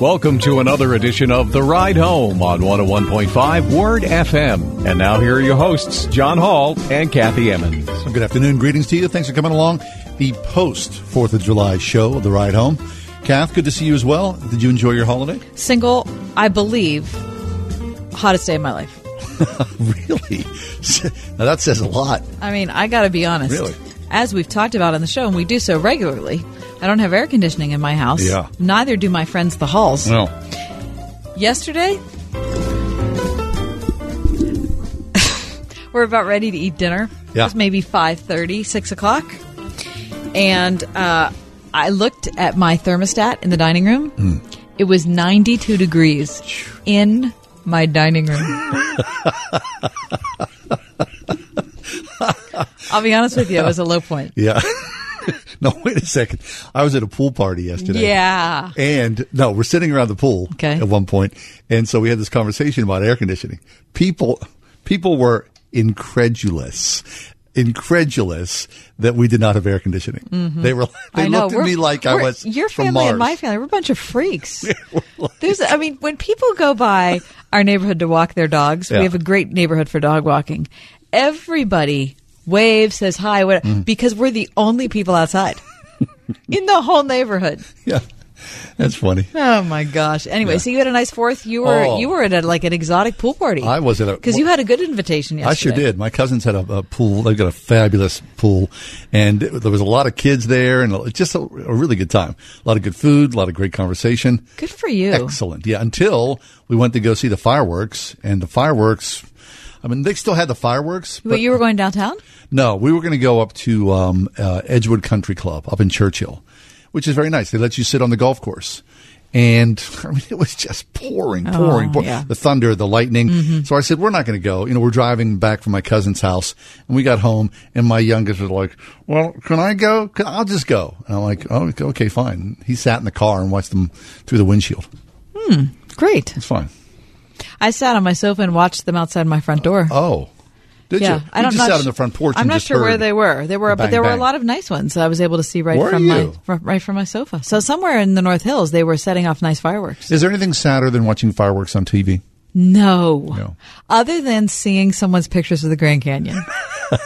Welcome to another edition of The Ride Home on 101.5 Word FM. And now here are your hosts, John Hall and Kathy Emmons. Good afternoon. Greetings to you. Thanks for coming along. The post 4th of July show of The Ride Home. Kath, good to see you as well. Did you enjoy your holiday? Single, I believe, hottest day of my life. really? Now that says a lot. I mean, I got to be honest. Really? As we've talked about on the show, and we do so regularly, I don't have air conditioning in my house. Yeah. Neither do my friends, the Halls. No. Yesterday, we're about ready to eat dinner. Yeah. It was maybe 5.30, 6 o'clock. And uh, I looked at my thermostat in the dining room. Hmm. It was 92 degrees in my dining room. I'll be honest with you, it was a low point. Yeah. no, wait a second. I was at a pool party yesterday. Yeah. And no, we're sitting around the pool Okay. at one point, and so we had this conversation about air conditioning. People, people were incredulous, incredulous that we did not have air conditioning. They were, they Mm-hmm. Looked at We're- me like I was your family and my family. We're a bunch of freaks. There's, I mean, when people go by our neighborhood to walk their dogs, Yeah. we have a great neighborhood for dog walking. Everybody waves, says hi, what, Mm. because we're the only people outside in the whole neighborhood. Yeah, that's funny. Oh my gosh! Anyway, so you had a nice fourth. You were Oh. you were at a, like an exotic pool party. I was at a- because you had a good invitation yesterday. I sure did. My cousins had a, a pool. They've got a fabulous pool, and it- there was a lot of kids there, and just a, a really good time. A lot of good food, a lot of great conversation. Good for you. Excellent. Yeah. Until we went to go see the fireworks, and the fireworks. I mean, they still had the fireworks. But you were going downtown. No, we were going to go up to um, uh, Edgewood Country Club up in Churchill, which is very nice. They let you sit on the golf course. And I mean, it was just pouring, pouring, Oh, pouring. yeah. The thunder, the lightning. So I said, we're not going to go. You know, we're driving back from my cousin's house and we got home and my youngest was like, well, can I go? I'll just go. And I'm like, oh, okay, fine. He sat in the car and watched them through the windshield. Hmm. Great. It's fine. I sat on my sofa and watched them outside my front door. Oh, did yeah, you? I don't you just sat on the front porch I'm not sure where they were. They were, the but bang, there were a lot of nice ones. that I was able to see right Where from my you? fr- right from my sofa. So somewhere in the North Hills, they were setting off nice fireworks. Is there anything sadder than watching fireworks on TV? No, No. other than seeing someone's pictures of the Grand Canyon.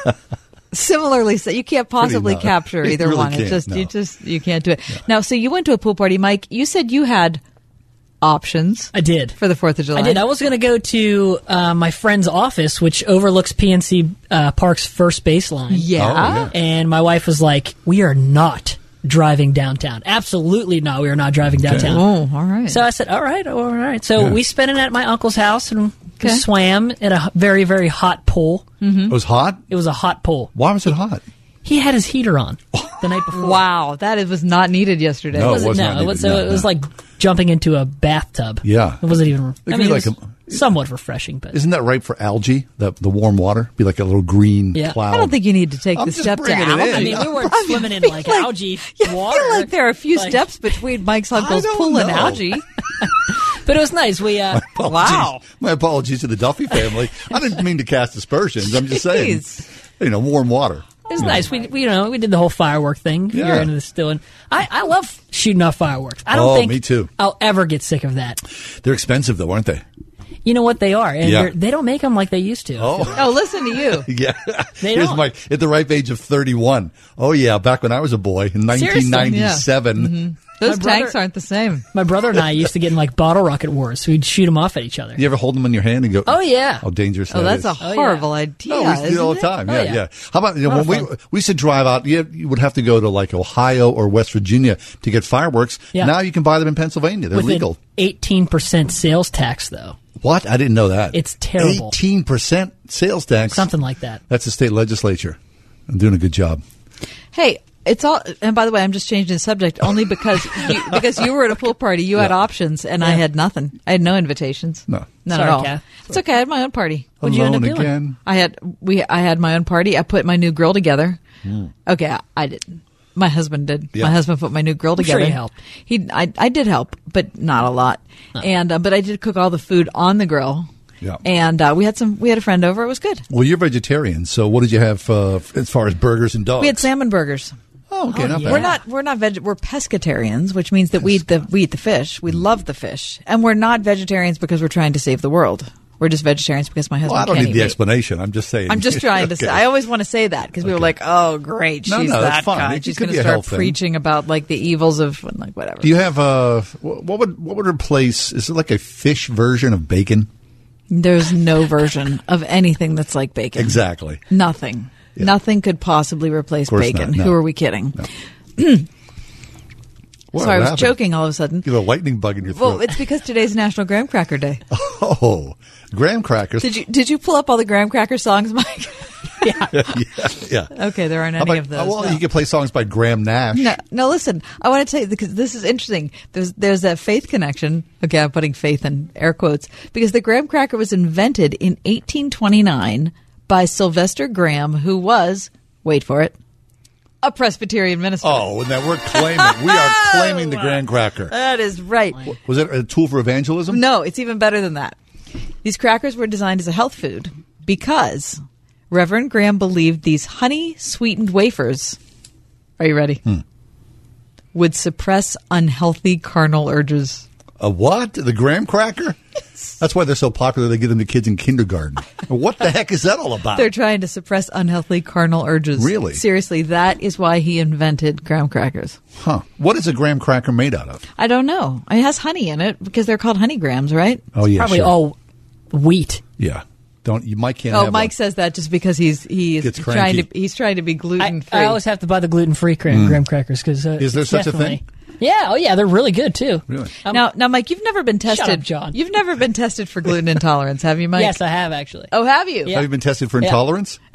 Similarly, so you can't possibly capture either really one. It can't, just no. you just you can't do it. Now, so you went to a pool party, Mike. You said you had options I did. for the Fourth of July. I did. I was going to go to uh, my friend's office, which overlooks PNC uh, Park's first baseline. yeah. Oh, yeah. And my wife was like, "We are not driving downtown. Absolutely not. We are not driving downtown." Oh, all right. So I said, "All right, all right." So Yeah. we spent it at my uncle's house and Okay. swam in a very, very hot pool. Mm-hmm. It was hot. It was a hot pool. Why was it hot? He had his heater on the night before. wow, that is- was not needed yesterday. No. It it wasn't, was no, it was, so No, it was no. like jumping into a bathtub. Yeah. It wasn't even. It I mean, be it like was somewhat refreshing, but Isn't that right for algae? The the warm water be like a little green Yeah. cloud. I don't think you need to take I'm the just step to it algae. I mean, we weren't I swimming in like, like- algae Yeah, water. I feel like there are a few Like- steps between Mike's uncle's don't pool and algae. But it was nice. We uh, Apologies. My apologies to the Duffy family. I didn't mean to cast aspersions. I'm just saying. You know, warm water. It was nice. We, we you know we did the whole firework thing. Yeah. You're into this still, and I, I love shooting off fireworks. I don't Oh, think me too. I'll ever get sick of that. They're expensive though, aren't they? You know what they are, and Yeah. they're don't make them like they used to. Oh. Oh, listen to you. Yeah. They Here's don't. my at the ripe age of 31. Oh yeah, back when I was a boy in Seriously? 1997. Mm-hmm. Those brother- tanks aren't the same. My brother and I used to get in like bottle rocket wars. We'd shoot them off at each other. You ever hold them in your hand and go? Oh, yeah. How dangerous Oh, that that's is. a oh, yeah. horrible oh, idea. No, we used to do it all the time. Oh, yeah, yeah. yeah, How about you know, when of we we used to drive out? You, you would have to go to like Ohio or West Virginia to get fireworks. Yeah. Now you can buy them in Pennsylvania. They're With legal. eighteen percent sales tax, though, What? I didn't know that. It's terrible. Eighteen percent sales tax. something like that. That's the state legislature. I'm doing a good job. Hey, it's all. And by the way, I'm just changing the subject only because you, because you were at a pool party. You had options, and I had nothing. I had no invitations. No. none Sorry, at all. Kath. It's okay. I had my own party. What'd you end Alone up doing? again. I had we. I had my own party. I put my new grill together. Okay, I, I didn't. My husband did. Yeah. My husband put my new grill I'm sure together. you helped. He, I, I did help, but not a lot. And uh, but I did cook all the food on the grill. Yeah. And uh, we had some. We had a friend over. It was good. Well, you're vegetarian, so what did you have uh, as far as burgers and dogs? We had salmon burgers. Oh, okay, Oh, not yeah. We're not we're not veg we're pescatarians, which means that we eat the we eat the fish. We love the fish, and we're not vegetarians because we're trying to save the world. We're just vegetarians because my husband Well, I don't can't need the meat. explanation. I'm just saying. I'm just trying to say. I always want to say that because we were like, "Oh, great, she's no, that's that fine. guy. It She's going to start health thing. preaching about like the evils of like whatever." Do you have uh, a what would what would replace? Is it like a fish version of bacon? There's no version of anything that's like bacon. Exactly. Nothing. Yeah. Nothing could possibly replace bacon. not, no. Who are we kidding? What, Sorry, I was happened? choking all of a sudden. You have a lightning bug in your throat. Well, it's because today's National Graham Cracker Day. oh, graham crackers. Did you did you pull up all the Graham Cracker songs, Mike? yeah, yeah. okay, there aren't any about- of those. Well, no. you can play songs by Graham Nash. No, no. Listen, I want to tell you because this is interesting. There's there's that faith connection. Okay, I'm putting faith in air quotes because the graham cracker was invented in 1829 by Sylvester Graham, who was wait for it, a Presbyterian minister. Oh, and that we're claiming. we are claiming the graham cracker. that is right. Was it a tool for evangelism? No, it's even better than that. These crackers were designed as a health food because Reverend Graham believed these honey sweetened wafers. Are you ready? Hmm. Would suppress unhealthy carnal urges. A what? The graham cracker? That's why they're so popular. They give them to kids in kindergarten. what the heck is that all about? They're trying to suppress unhealthy carnal urges. Really? Seriously, that is why he invented graham crackers. huh? What is a graham cracker made out of? I don't know. It has honey in it because they're called honey grams, right? Oh yeah, Probably sure. all wheat. Yeah. Don't you? Mike can't. Oh, have Mike one. says that just because he's he is trying to he's trying to be gluten free. I always have to buy the gluten free graham, graham crackers because uh. Is there it's such a thing? Yeah. Oh yeah, they're really good too. Really? Um, now, now, Mike, you've never been tested. up, John. You've never been tested for gluten intolerance, have you, Mike? yes, I have actually. Oh, have you? Yeah. Have you been tested for Yeah. intolerance?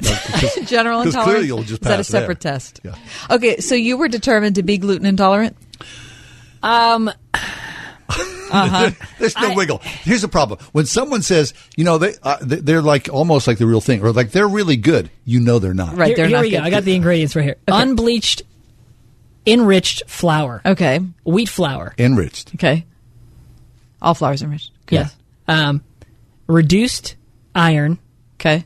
General Because intolerance. clearly you'll just is that a separate there. test? Yeah. Okay, so you were determined to be gluten intolerant. Um, Uh-huh. There's no wiggle. Here's the problem: when someone says, you know, they uh, they- they're like almost like the real thing, or like they're really good, you know, they're not. Right. here, they're here not we go. I got the ingredients right here. Unbleached, enriched flour, Okay. wheat flour. Enriched. Okay. All flours are enriched. Yes. Um, reduced iron. Okay.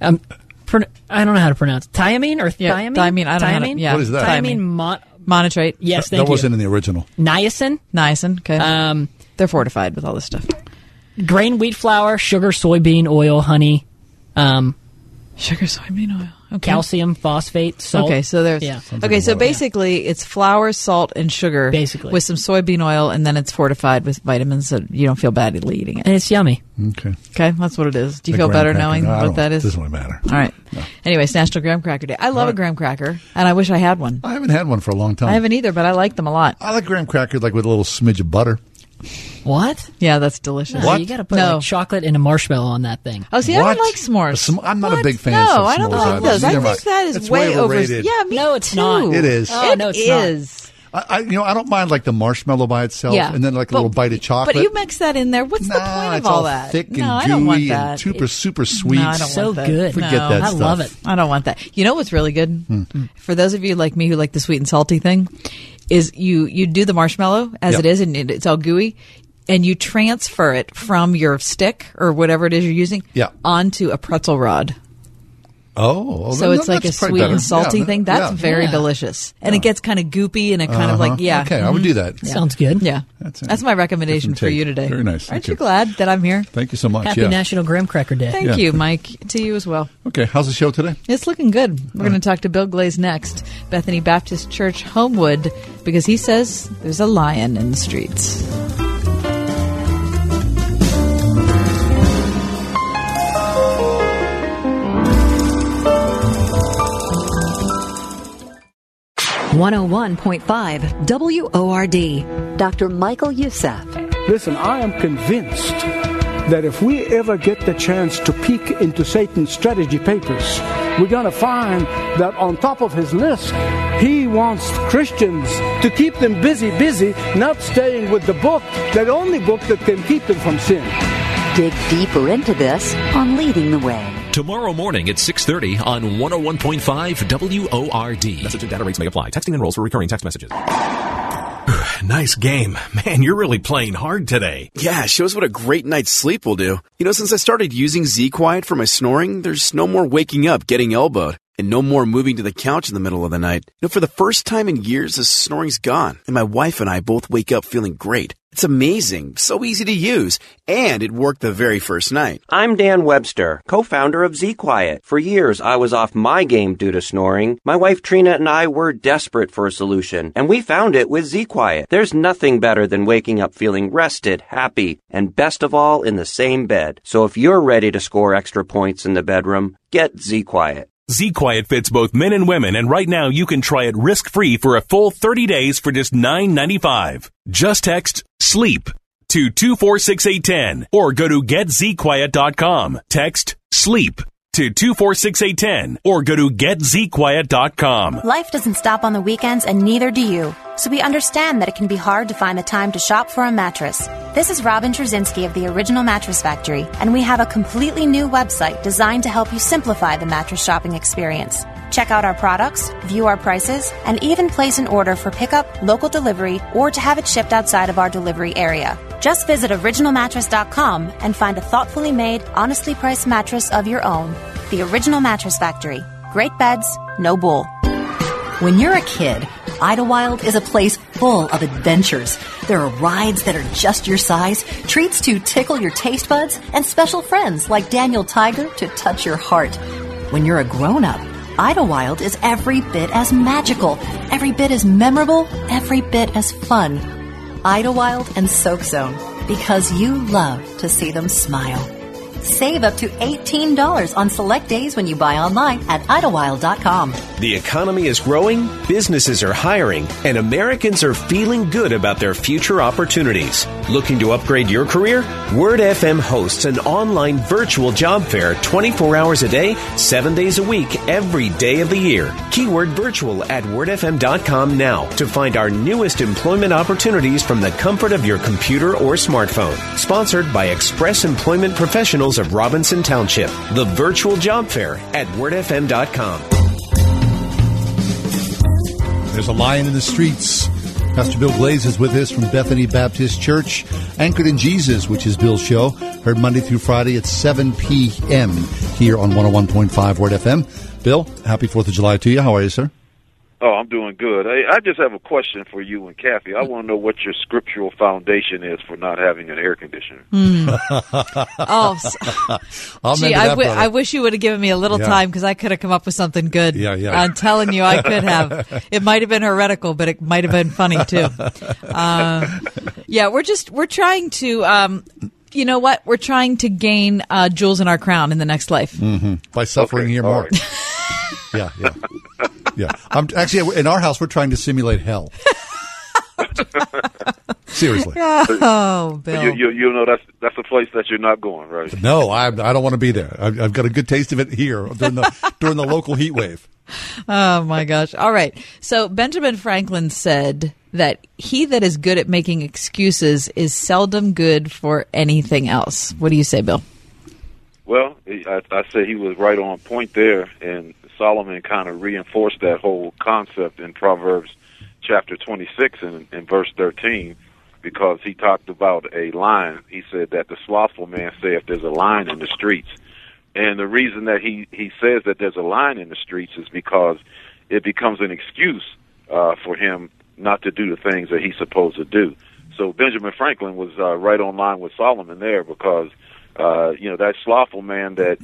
Um, pron- I don't know how to pronounce it. thiamine or Yeah, thiamine. thiamine, I don't know how to- thiamine. yeah. What is that? Thiamine. Thiamine. Mon- Monotrate. yes, that thank wasn't you. in the original. Niacin. Niacin. Okay. Um, They're fortified with all this stuff. grain wheat flour, sugar, soybean oil, honey, um, Sugar, soybean oil. Okay. calcium, phosphate, salt. Okay, so there's Yeah. okay. So basically, it's flour, salt, and sugar, Basically. with some soybean oil, and then it's fortified with vitamins so you don't feel bad eating it. and it's yummy. Okay. Okay, that's what it is. Do you The feel better cracker. knowing No, what don't- that is? Doesn't really matter. All right. Anyways, National Graham Cracker Day. I love a graham cracker, and I wish I had one. I haven't had one for a long time. I haven't either, but I like them a lot. I like graham crackers like with a little smidge of butter. What? Yeah, that's delicious. No, What? You got to put No. like chocolate and a marshmallow on that thing. Oh, see, I don't like s'mores. Sm- I'm not a What? big fan no, of I don't s'mores like either. those. I Neither think I. that is It's way, way over. overrated. Yeah, me No, it's too. not. It is. Oh, no, it's not. is. I, I, you know, I don't mind like the marshmallow by itself, Yeah, and then like a But- little bite of chocolate. But you mix that in there. What's the Nah, point of it's all all that? thick and no, I don't want gooey that. and super super sweet. No, I don't So want that. good. Forget No. that I stuff. love it. I don't want that. You know what's really good? Hmm. Hmm. For those of you like me who like the sweet and salty thing, is you you do the marshmallow as Yeah. it is and it, it's all gooey, and you transfer it from your stick or whatever it is you're using Yeah. onto a pretzel rod. Oh, well, so then it's like a sweet better. and salty Yeah, thing. That's yeah. very Yeah. delicious, and it gets kind of goopy and it kind of Uh-huh. like yeah. Okay, I would do that. Sounds good. Yeah, That's that's, my recommendation for you today. Very nice. Aren't Thank you you. glad that I'm here? Thank you so much. Happy yeah. National Graham Cracker Day. Thank Yeah. you, Mike. To you as well. Okay, how's the show today? It's looking good. We're going to talk to Bill Glaze next, Bethany Baptist Church, Homewood, because he says there's a lion in the streets. One hundred one point five WORD. Dr. Michael Youssef. Listen, I am convinced that if we ever get the chance to peek into Satan's strategy papers, we're going to find that on top of his list, he wants Christians to keep them busy, busy, not staying with the book, the only book that can keep them from sin. Dig deeper into this on Leading the Way. Tomorrow morning at 6.30 on 101.5 WORD. Message and data rates may apply. Texting enrolls for recurring text messages. nice game. Man, you're really playing hard today. Yeah, shows what a great night's sleep will do. You know, since I started using Z Quiet for my snoring, there's no more waking up getting elbowed. And no more moving to the couch in the middle of the night. You know, for the first time in years, the snoring's gone. And my wife and I both wake up feeling great. It's amazing, so easy to use, and it worked the very first night. I'm Dan Webster, co-founder of Z Quiet. For years, I was off my game due to snoring. My wife Trina and I were desperate for a solution, and we found it with Z Quiet. There's nothing better than waking up feeling rested, happy, and best of all, in the same bed. So if you're ready to score extra points in the bedroom, get Z Quiet. Z Quiet fits both men and women, and right now you can try it risk free for a full 30 days for just $9.95. Just text SLEEP to 246810 or go to getzquiet.com. Text SLEEP to 246810 or go to getzquiet.com. Life doesn't stop on the weekends, and neither do you. So we understand that it can be hard to find the time to shop for a mattress. This is Robin Trzynski of the Original Mattress Factory, and we have a completely new website designed to help you simplify the mattress shopping experience. Check out our products, view our prices, and even place an order for pickup, local delivery, or to have it shipped outside of our delivery area. Just visit originalmattress.com and find a thoughtfully made, honestly priced mattress of your own. The Original Mattress Factory. Great beds, no bull. When you're a kid, Idlewild is a place full of adventures. There are rides that are just your size, treats to tickle your taste buds, and special friends like Daniel Tiger to touch your heart. When you're a grown up, Idlewild is every bit as magical, every bit as memorable, every bit as fun. Idlewild and Soak Zone, because you love to see them smile. Save up to $18 on select days when you buy online at idlewild.com. The economy is growing, businesses are hiring, and Americans are feeling good about their future opportunities. Looking to upgrade your career? Word FM hosts an online virtual job fair 24 hours a day, 7 days a week, every day of the year. Keyword virtual at wordfm.com now to find our newest employment opportunities from the comfort of your computer or smartphone. Sponsored by Express Employment Professionals of Robinson Township. The virtual job fair at wordfm.com. There's a lion in the streets. Pastor Bill Glaze is with us from Bethany Baptist Church, Anchored in Jesus, which is Bill's show. Heard Monday through Friday at 7 p.m. here on 101.5 Word FM. Bill, happy 4th of July to you. How are you, sir? Oh, I'm doing good. Hey, I just have a question for you and Kathy. I want to know what your scriptural foundation is for not having an air conditioner. Oh, s- I'll gee, remember I, that, w- wish you would have given me a little Yeah. time because I could have come up with something good. Yeah, yeah. I'm telling you, I could have. It might have been heretical, but it might have been funny too. Um, yeah, we're just we're trying to. Um, you know what? We're trying to gain uh, jewels in our crown in the next life. hmm By suffering here more. Yeah, yeah. Yeah. I'm actually in our house we're trying to simulate hell. Seriously. Oh, Bill. You, you, you know that's that's a place that you're not going, right? No, I, I don't want to be there. I've, I've got a good taste of it here during the during the local heat wave. Oh my gosh. All right. So Benjamin Franklin said that he that is good at making excuses is seldom good for anything else. What do you say, Bill? Well, I, I say he was right on point there, and Solomon kind of reinforced that whole concept in Proverbs chapter 26 and in verse 13 because he talked about a lion. He said that the slothful man saith there's a lion in the streets, And the reason that he he says that there's a line in the streets is because it becomes an excuse uh, for him not to do the things that he's supposed to do. So Benjamin Franklin was uh, right on line with Solomon there because uh, you know that slothful man that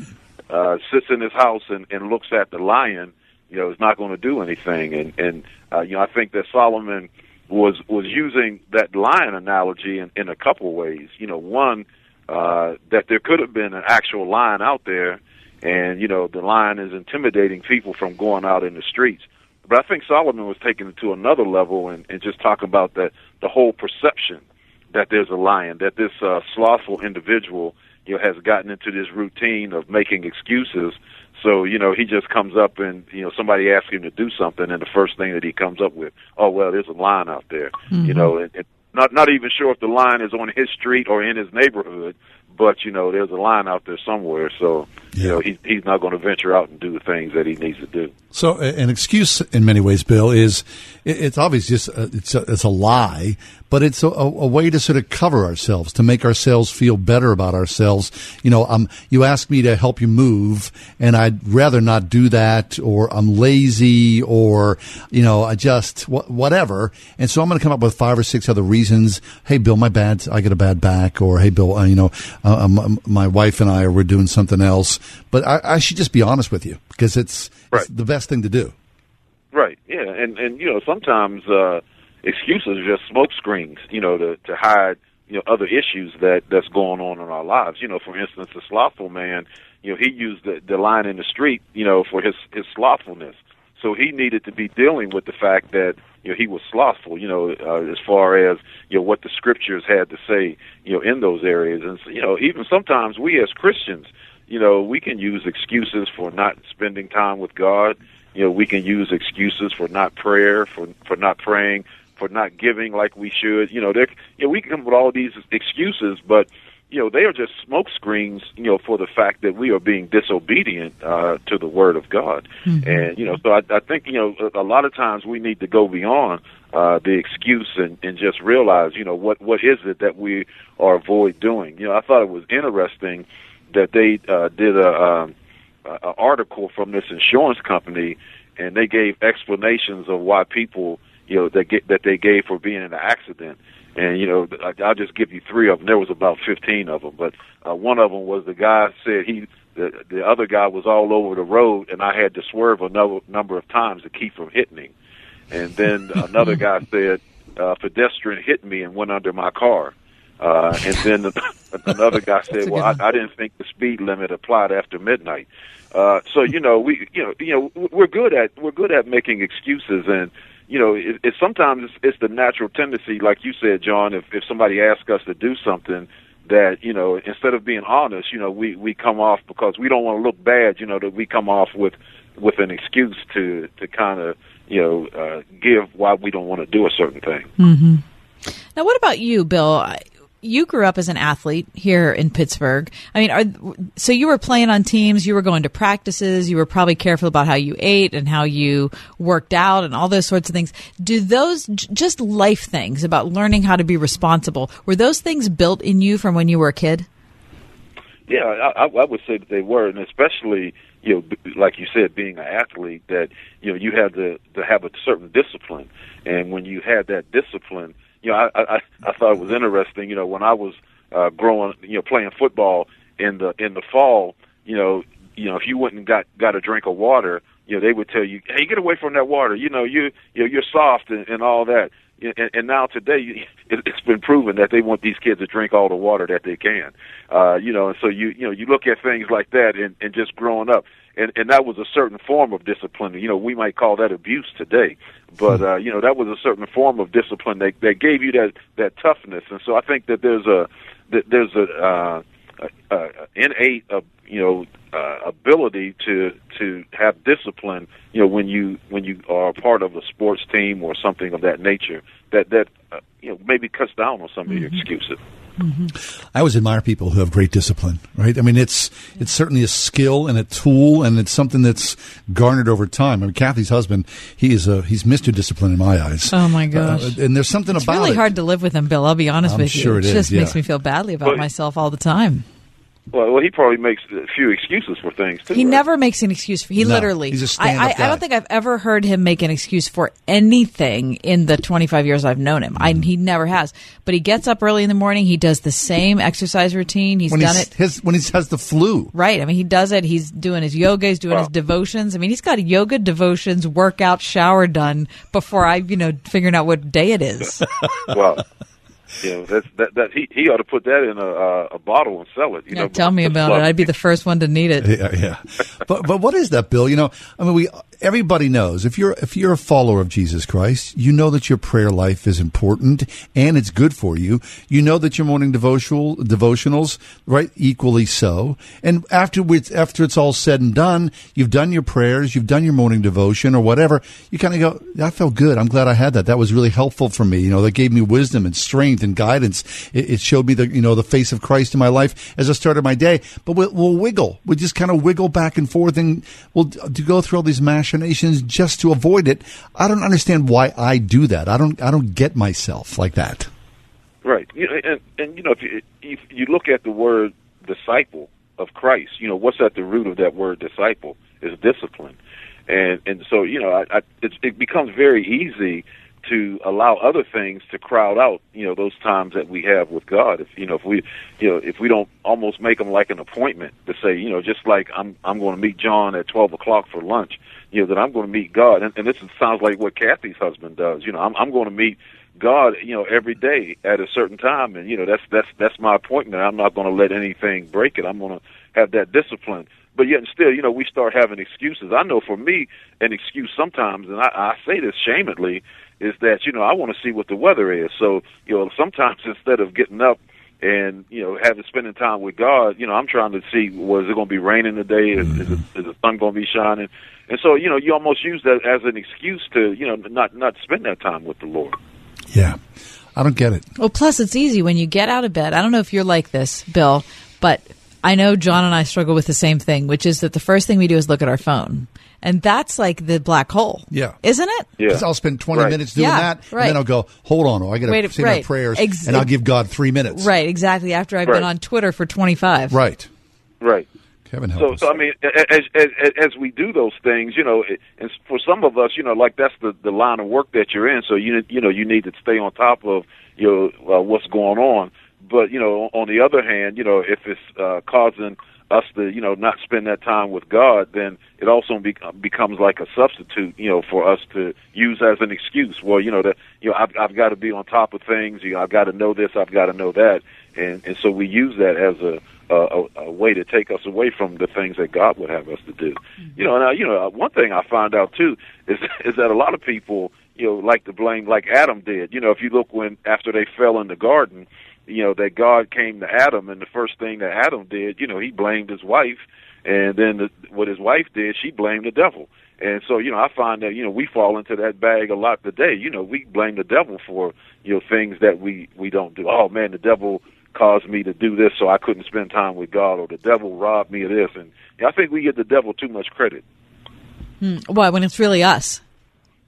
uh, sits in his house and, and looks at the lion, you know, is not going to do anything. And and uh, you know I think that Solomon was was using that lion analogy in, in a couple of ways. You know, one uh, that there could have been an actual lion out there, and you know the lion is intimidating people from going out in the streets. But I think Solomon was taking it to another level and, and just talking about the the whole perception that there's a lion, that this uh, slothful individual you know has gotten into this routine of making excuses. So you know he just comes up and you know somebody asks him to do something, and the first thing that he comes up with, oh well, there's a line out there, Mm-hmm. you know, and, and not not even sure if the line is on his street or in his neighborhood, but you know there's a line out there somewhere. So you know he, he's not going to venture out and do the things that he needs to do. So, an excuse in many ways, Bill, is it's obvious just uh, it's a, it's a lie, but it's a, a a way to sort of cover ourselves to make ourselves feel better about ourselves. You know, um, you ask me to help you move, and I'd rather not do that, or I'm lazy, or you know, I just wh- whatever. And so I'm going to come up with five or six other reasons. Hey, Bill, my bad, I get a bad back, or hey, Bill, uh, you know, uh, um, my wife and I we're doing something else. But I, I should just be honest with you because it's, it's the best thing to do. Right. Yeah. And and you know sometimes uh, excuses are just smoke screens. You know to to hide you know other issues that that's going on in our lives. You know, for instance, the slothful man. You know, he used the the line in the street. You know, for his his slothfulness. So he needed to be dealing with the fact that you know he was slothful. You know, uh, as far as you know what the scriptures had to say. You know, in those areas, and you know even sometimes we as Christians. You know, we can use excuses for not spending time with God you know we can use excuses for not prayer for for not praying for not giving like we should you know there you know we can come with all these excuses but you know they are just smoke screens you know for the fact that we are being disobedient uh to the word of god. And you know so I, I think you know a, a lot of times we need to go beyond uh the excuse and, and just realize you know what what is it that we are avoid doing? You know i thought it was interesting that they uh did a um an article from this insurance company, and they gave explanations of why people, you know, that get that they gave for being in an accident. And you know, I'll just give you three of them. There was about fifteen of them, but uh, one of them was the guy said he, the the other guy was all over the road, and I had to swerve a number number of times to keep from hitting him. And then another guy said, uh, pedestrian hit me and went under my car. Uh, and then another guy said, "Well, I, I didn't think the speed limit applied after midnight." Uh, so you know, we you know you know we're good at we're good at making excuses, and you know, it, it's sometimes it's, it's the natural tendency, like you said, John. If if somebody asks us to do something, that you know, instead of being honest, you know, we we come off because we don't want to look bad. You know, that we come off with with an excuse to to kind of you know uh, give why we don't want to do a certain thing. hmm Now, what about you, Bill? You grew up as an athlete here in Pittsburgh. I mean, are, so you were playing on teams, you were going to practices, you were probably careful about how you ate and how you worked out and all those sorts of things. Do those just life things about learning how to be responsible, were those things built in you from when you were a kid? Yeah, I, I I would say that they were, and especially you know, like you said, being an athlete, that you know you had to to have a certain discipline, and when you had that discipline, you know, I I, I thought it was interesting. You know, when I was uh, growing, you know, playing football in the in the fall, you know, you know, if you went and got got a drink of water, you know, they would tell you, "Hey, get away from that water." You know, you you know, you're soft and, and all that. And, and now today, it, it's been proven that they want these kids to drink all the water that they can. Uh, you know, and so you you know you look at things like that, and, and just growing up, and and that was a certain form of discipline. You know, we might call that abuse today, but uh, you know that was a certain form of discipline that that gave you that that toughness. And so I think that there's a that there's a uh, a, a innate uh, you know uh, ability to to have discipline you know when you when you are part of a sports team or something of that nature that that uh, you know maybe cuts down on some of your excuses I always admire people who have great discipline, right? I mean, it's it's certainly a skill and a tool, and it's something that's garnered over time. I mean, Kathy's husband, he is a he's Mister Discipline in my eyes. Oh, my gosh. Uh, and there's something about. It's about really it. hard to live with him, Bill. I'll be honest I'm with you. sure it is, just yeah. makes me feel badly about Well, myself all the time. Well, well, he probably makes a few excuses for things too. He right? never makes an excuse for. He No, literally. he's a I, stand-up I, I guy. don't think I've ever heard him make an excuse for anything in the 25 years I've known him. I, mm-hmm. he never has. But he gets up early in the morning. He does the same exercise routine. He's when done he's, it. his, when he has the flu. Right. I mean, he does it. He's doing his yoga. He's doing his devotions. I mean, he's got yoga, devotions, workout, shower done before I, you know, figuring out what day it is. Well, you know, that's, that that he he ought to put that in a uh, a bottle and sell it. You Yeah, know, tell me about it. I'd be the first one to need it. Yeah, yeah. but but what is that, Bill? You know, I mean, we everybody knows if you're if you're a follower of Jesus Christ, you know that your prayer life is important and it's good for you. You know that your morning devotional devotionals, right, equally so. And after we, after it's all said and done, you've done your prayers, you've done your morning devotion or whatever. You kind of go, I felt good. I'm glad I had that. That was really helpful for me. You know, that gave me wisdom and strength and guidance. It, it showed me the you know the face of Christ in my life as I started my day. But we'll, we'll wiggle. We just kind of wiggle back and forth, and we'll to go through all these machinations just to avoid it. I don't understand why I do that. I don't. I don't get myself like that. Right. You know, and and you know if you if you look at the word disciple of Christ, you know what's at the root of that word disciple is discipline, and and so you know I, I, it becomes very easy to allow other things to crowd out you know those times that we have with God. If you know if we you know if we don't almost make them like an appointment to say you know just like I'm I'm going to meet John at twelve o'clock for lunch, you know that I'm going to meet God, and, and this sounds like what Kathy's husband does. You know I'm I'm going to meet God, you know, every day at a certain time, and you know that's that's that's my appointment. I'm not going to let anything break it. I'm going to have that discipline. But yet, and still, you know, we start having excuses. I know for me, an excuse sometimes, and I, I say this shamedly, is that you know I want to see what the weather is. So you know, sometimes instead of getting up and you know having spending time with God, you know, I'm trying to see was it going to be raining today? Is, is, it, is the sun going to be shining? And so you know, you almost use that as an excuse to you know not not spend that time with the Lord. Yeah, I don't get it. Well, plus it's easy when you get out of bed. I don't know if you're like this, Bill, but I know John and I struggle with the same thing, which is that the first thing we do is look at our phone. And that's like the black hole. Yeah. Isn't it? Because I'll spend 20 Right. minutes doing Yeah, that, right. and then I'll go, hold on, oh, I got to say my prayers, Ex- and I'll give God three minutes. Right, exactly. After I've Right. been on Twitter for 25. Right. Right. Kevin, help so, us. so I mean, as, as as we do those things, you know, and for some of us, you know, like that's the the line of work that you're in. So you you know you need to stay on top of you know uh, what's going on. But you know, on the other hand, you know, if it's uh, causing us to you know not spend that time with God, then it also be, becomes like a substitute, you know, for us to use as an excuse. Well, you know that you know I've, I've got to be on top of things. You know, I've got to know this. I've got to know that, and and so we use that as a a, a way to take us away from the things that God would have us to do. Mm-hmm. You know, now you know one thing I found out too is is that a lot of people you know like to blame like Adam did. You know, if you look when after they fell in the garden, you know that God came to Adam, and the first thing that Adam did, you know, he blamed his wife, and then the, what his wife did, she blamed the devil. And so, you know, I find that you know we fall into that bag a lot today. You know, we blame the devil for you know things that we we don't do. Oh man, the devil caused me to do this, so I couldn't spend time with God, or the devil robbed me of this. And yeah, I think we give the devil too much credit. Hmm. Why? When it's really us.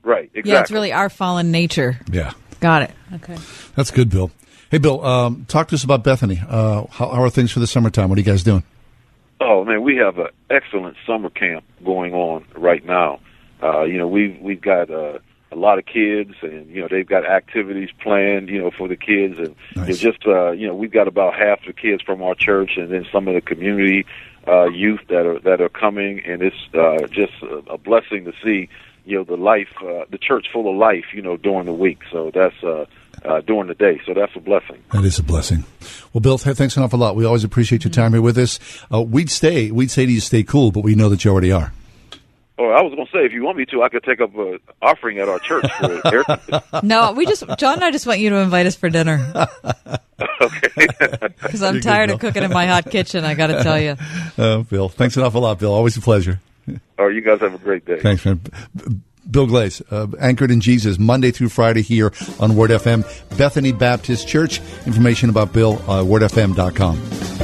Right. Exactly. Yeah, it's really our fallen nature. Yeah. Got it. Okay. That's good, Bill. Hey, Bill, um, talk to us about Bethany. Uh, how, how are things for the summertime? What are you guys doing? Oh man, we have an excellent summer camp going on right now. Uh, you know, we've we've got uh, a lot of kids, and you know they've got activities planned. You know, for the kids, and know, just uh, you know we've got about half the kids from our church, and then some of the community uh, youth that are that are coming, and it's uh, just a, a blessing to see. You know, the life, uh, the church full of life. You know, during the week. So that's uh, uh, during the day. So that's a blessing. That is a blessing. Well, Bill, thanks an awful lot. We always appreciate your time here with us. Uh, we'd stay, we'd say to you, stay cool, but we know that you already are. Oh, I was going to say, if you want me to, I could take up an offering at our church for No, we just John and I just want you to invite us for dinner. okay. Because I'm You're good, tired of cooking in my hot kitchen. I got to tell you. Uh, Bill, thanks an awful lot, Bill. Always a pleasure. All right, you guys have a great day. Thanks, man. Bill Glaze, uh, anchored in Jesus, Monday through Friday here on Word FM, Bethany Baptist Church. Information about Bill, uh, wordfm.com.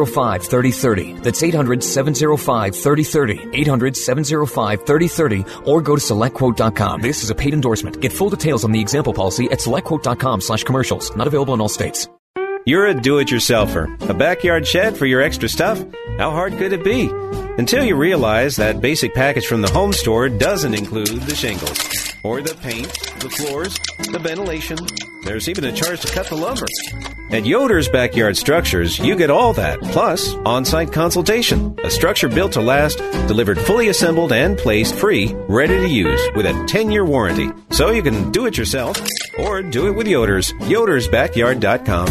705 3030. That's 800 705 3030. 800 705 3030 or go to selectquote.com. This is a paid endorsement. Get full details on the example policy at selectquote.com slash commercials. Not available in all states. You're a do-it-yourselfer. A backyard shed for your extra stuff? How hard could it be? Until you realize that basic package from the home store doesn't include the shingles, or the paint, the floors, the ventilation. There's even a charge to cut the lumber. At Yoder's Backyard Structures, you get all that, plus on-site consultation. A structure built to last, delivered fully assembled and placed free, ready to use, with a 10-year warranty. So you can do it yourself, or do it with Yoder's. YodersBackyard.com.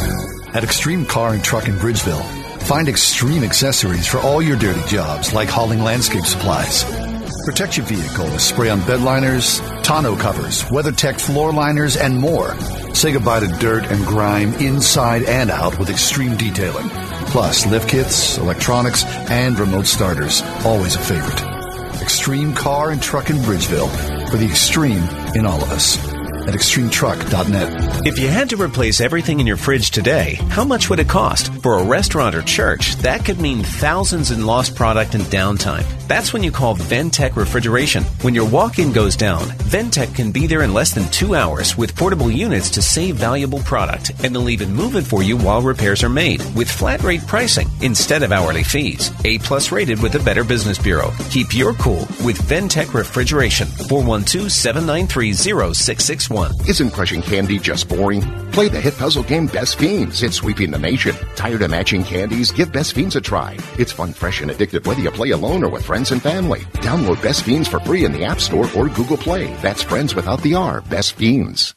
At Extreme Car and Truck in Bridgeville, find extreme accessories for all your dirty jobs, like hauling landscape supplies. Protect your vehicle with spray-on bed liners, tonneau covers, WeatherTech floor liners, and more. Say goodbye to dirt and grime inside and out with extreme detailing. Plus, lift kits, electronics, and remote starters. Always a favorite. Extreme Car and Truck in Bridgeville. For the extreme in all of us. At extremetruck.net. If you had to replace everything in your fridge today, how much would it cost? For a restaurant or church, that could mean thousands in lost product and downtime. That's when you call Ventec Refrigeration. When your walk-in goes down, Ventec can be there in less than two hours with portable units to save valuable product, and they'll even move it for you while repairs are made with flat rate pricing instead of hourly fees. A plus rated with the Better Business Bureau. Keep your cool with Ventec Refrigeration. 412-793-0661. Isn't crushing candy just boring? Play the hit puzzle game Best Fiends. It's sweeping the nation. Tired of matching candies? Give Best Fiends a try. It's fun, fresh, and addictive whether you play alone or with friends and family. Download Best Fiends for free in the App Store or Google Play. That's friends without the R. Best Fiends.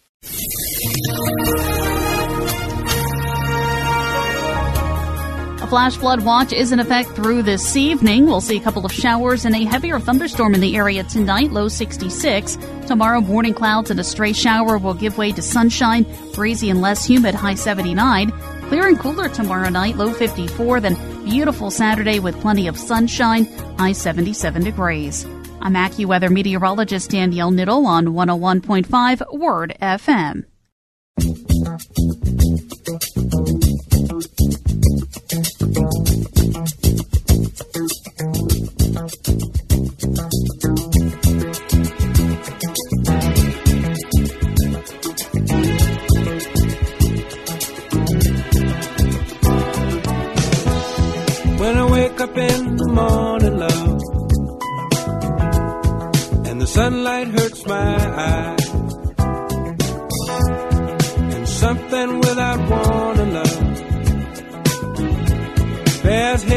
Flash flood watch is in effect through this evening. We'll see a couple of showers and a heavier thunderstorm in the area tonight, low 66. Tomorrow, morning clouds and a stray shower will give way to sunshine, breezy and less humid, high 79. Clear and cooler tomorrow night, low 54. Then beautiful Saturday with plenty of sunshine, high 77 degrees. I'm AccuWeather meteorologist Danielle Niddle on 101.5 Word FM. Sunlight hurts my eyes,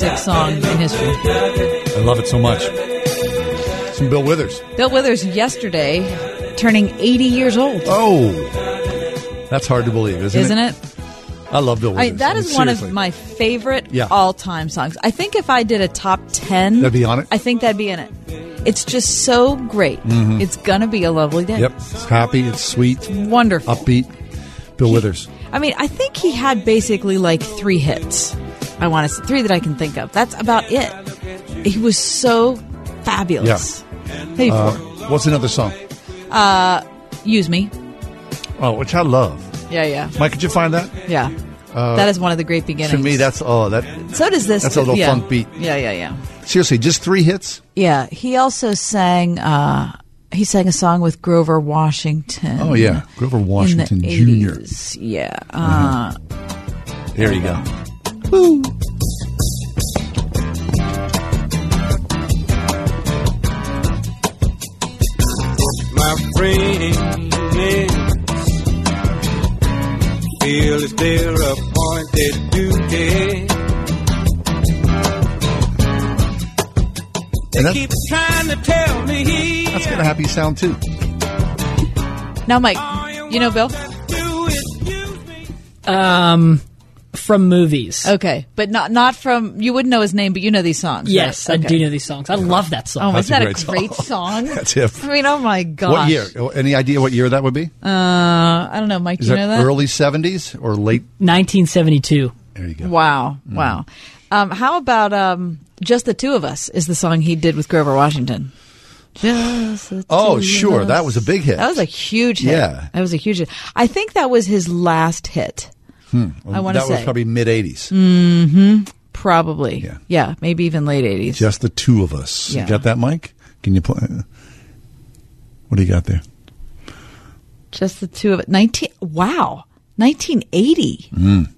song in history. I love it so much. Some Bill Withers. Bill Withers yesterday turning 80 years old. Oh, that's hard to believe, isn't, Isn't it? it? I love Bill I, Withers. that I mean, one of my favorite Yeah. all-time songs. I think if I did a top 10, That'd be on it? I think that'd be in it. It's just so great. Mhm. It's gonna be a lovely day. Yep, it's happy, it's sweet, wonderful, upbeat. Bill Withers. I mean, I think he had basically like three hits. I want to say three that I can think of. That's about it. He was so fabulous. Hey, Uh, what's another song? uh, use me. Oh, which I love. Yeah, yeah. Mike, could you find that? Yeah. Uh, that is one of the great beginnings. To me, that's oh that. So does this. That's a little yeah. funk beat. Yeah, yeah, yeah. Seriously, just three hits. Yeah. He also sang. Uh, he sang a song with Grover Washington. Oh yeah, Grover Washington Jr. 80s. Yeah. Uh, There you go. Woo. my friends feel it's their appointed duty. And They keep trying to tell me That's got a happy sound too. now, Mike, you know Bill? Um, from movies. Okay, but not not from. You wouldn't know his name, but you know these songs. Yes, right? I do know these songs. I love that song. Oh, That's isn't a that a great great song? That's it. I mean, oh my gosh. What year? Any idea what year that would be? Uh, I don't know, Mike. Is you that, know that? early seventies or late? 1972. There you go. Wow, Mm. wow. Um, how about um, "Just the Two of Us"? Is the song he did with Grover Washington? Just the Oh, two of sure. us. That was a big hit. That was a huge hit. Yeah. that was a huge hit. I think that was his last hit. Hmm. I wanna say that was probably mid eighties. Mm-hmm. Probably. Yeah. Yeah. maybe even late eighties. Just the two of us. Yeah. You got that, Mike? Can you play? What do you got there? Just the two of it. Nineteen. Wow. Nineteen eighty. Mm.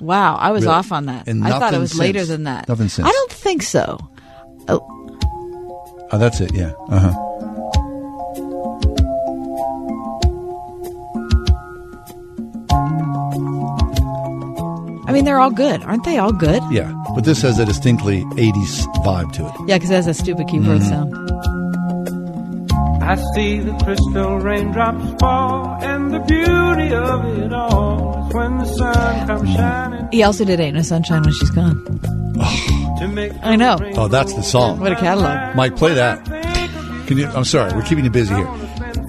Wow, I was Really? off on that. I thought it was later than that. Nothing since. I don't think so. Oh, Oh, that's it. Yeah. Uh huh. I mean, they're all good, aren't they? All good. Yeah. But this has a distinctly eighties vibe to it. Yeah, because it has a stupid keyboard Mhm. sound. I see the crystal raindrops fall, and the beauty of it all is when the sun comes shining He also did "Ain't No Sunshine When She's Gone." to. I know. Oh, that's the song. What a catalog! Mike, play that. Can you? I'm sorry, we're keeping you busy here.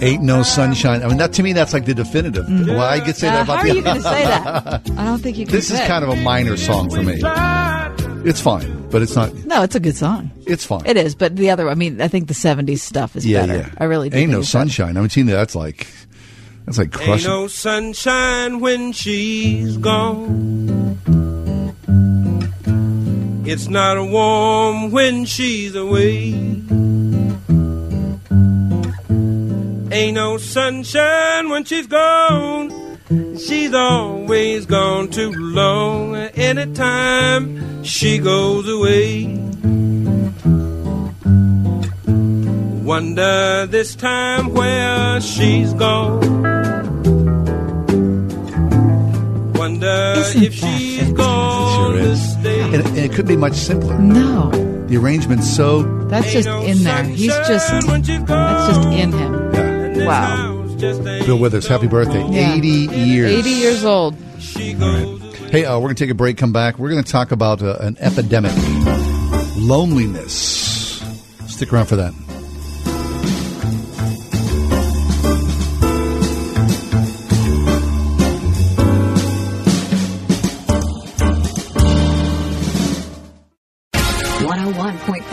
Ain't no sunshine. I mean, that to me, that's like the definitive. Well, I could say Uh, that how about are the. you going to say that? I don't think you can. this is say. kind of a minor song for me. It's fine, but it's not. No, it's a good song. It's fine. It is, but the other, I mean, I think the '70s stuff is yeah, better. yeah. I really do. Ain't think no it's better. sunshine. I mean, seeing that, that's like, that's like crushing. Ain't no sunshine when she's gone. It's not warm when she's away. Ain't no sunshine when she's gone. She's always gone too long. Anytime she goes away. Wonder this time where she's gone. Wonder if she's gone Sure to is. stay. And, and it could be much simpler. No, The arrangement's so. that's just in there. He's just that's just in him. Wow, Bill Withers, happy birthday. Yeah. 80 years. 80 years old. Hey, uh, we're going to take a break, come back. We're going to talk about uh, an epidemic loneliness. Stick around for that.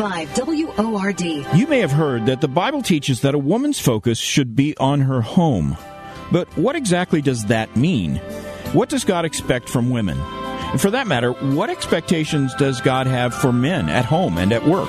One hundred one point five WORD. You may have heard that the Bible teaches that a woman's focus should be on her home. But what exactly does that mean? What does God expect from women? And for that matter, what expectations does God have for men at home and at work?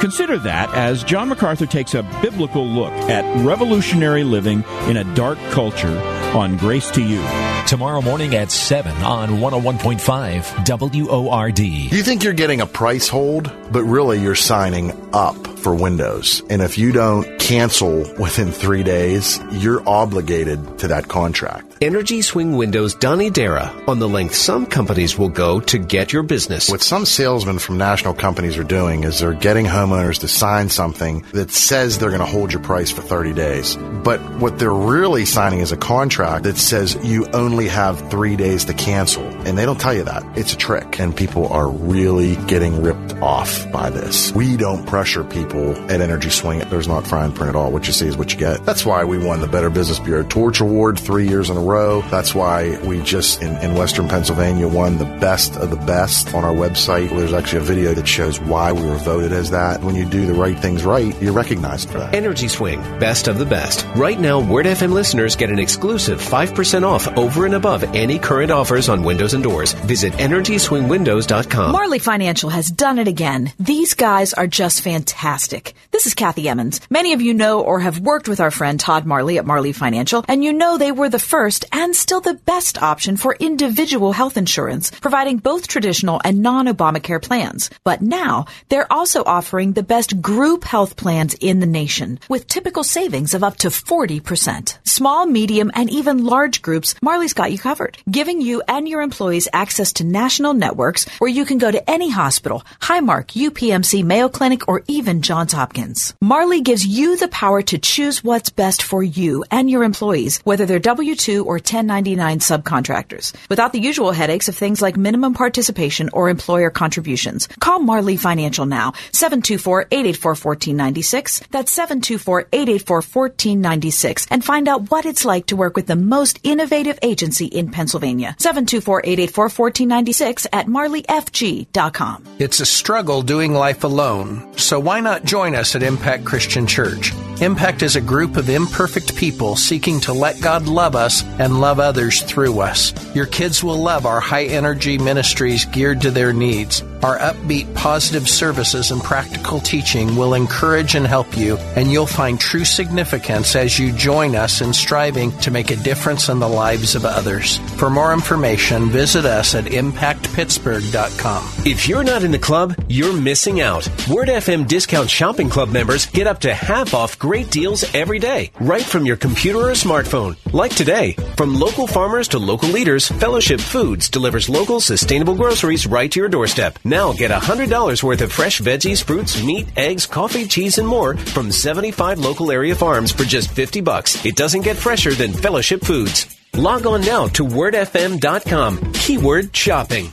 Consider that as John MacArthur takes a biblical look at revolutionary living in a dark culture on Grace to You. Tomorrow morning at 7 on 101.5 WORD. Do you think you're getting a price hold, but really you're signing up for Windows? And if you don't cancel within three days, you're obligated to that contract. Energy Swing Windows Donnie Dara on the length some companies will go to get your business. What some salesmen from national companies are doing is they're getting homeowners to sign something that says they're going to hold your price for 30 days. But what they're really signing is a contract that says you only have three days to cancel. And they don't tell you that. It's a trick. And people are really getting ripped off by this. We don't pressure people at Energy Swing. There's not fine print at all. What you see is what you get. That's why we won the Better Business Bureau Torch Award three years in a row. That's why we just in, in Western Pennsylvania won the best of the best on our website. There's actually a video that shows why we were voted as that. When you do the right things right, you're recognized for that. Energy Swing, best of the best. Right now, Word FM listeners get an exclusive 5% off over and above any current offers on windows and doors. Visit EnergySwingWindows.com. Marley Financial has done it again. These guys are just fantastic. This is Kathy Emmons. Many of you know or have worked with our friend Todd Marley at Marley Financial, and you know they were the first and still the best option for individual health insurance, providing both traditional and non-Obamacare plans. But now, they're also offering the best group health plans in the nation, with typical savings of up to 40%. Small, medium, and even large groups, Marley's got you covered, giving you and your employees access to national networks where you can go to any hospital, Highmark, UPMC, Mayo Clinic, or even Johns Hopkins. Marley gives you the power to choose what's best for you and your employees, whether they're W-2 or 1099 subcontractors, without the usual headaches of things like minimum participation or employer contributions. Call Marley Financial now, 724-884-1496. That's 724-884-1496 and find out what it's like to work with the most innovative agency in Pennsylvania. 724-884-1496 at marleyfg.com. It's a struggle doing life alone, so why not join us at Impact Christian Church? Impact is a group of imperfect people seeking to let God love us and love others through us. Your kids will love our high energy ministries geared to their needs. Our upbeat, positive services and practical teaching will encourage and help you, and you'll find true significance as you join us in striving to make a difference in the lives of others. For more information, visit us at impactpittsburgh.com. If you're not in the club, you're missing out. Word FM Discount Shopping Club members get up to half off great deals every day, right from your computer or smartphone. Like today, from local farmers to local leaders, Fellowship Foods delivers local sustainable groceries right to your doorstep. Now get $100 worth of fresh veggies, fruits, meat, eggs, coffee, cheese, and more from 75 local area farms for just 50 bucks. It doesn't get fresher than Fellowship Foods. Log on now to wordfm.com. Keyword shopping.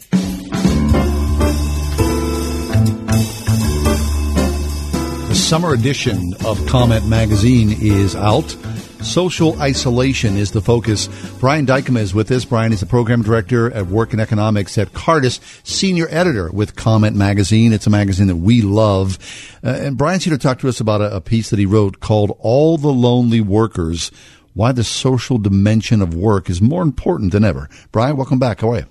The summer edition of Comment Magazine is out. Social isolation is the focus. Brian Dijkema is with us. Brian is the program director at Work and Economics at Cardus, senior editor with Comment Magazine. It's a magazine that we love. Uh, and Brian's here to talk to us about a, a piece that he wrote called All the Lonely Workers Why the Social Dimension of Work is More Important Than Ever. Brian, welcome back. How are you?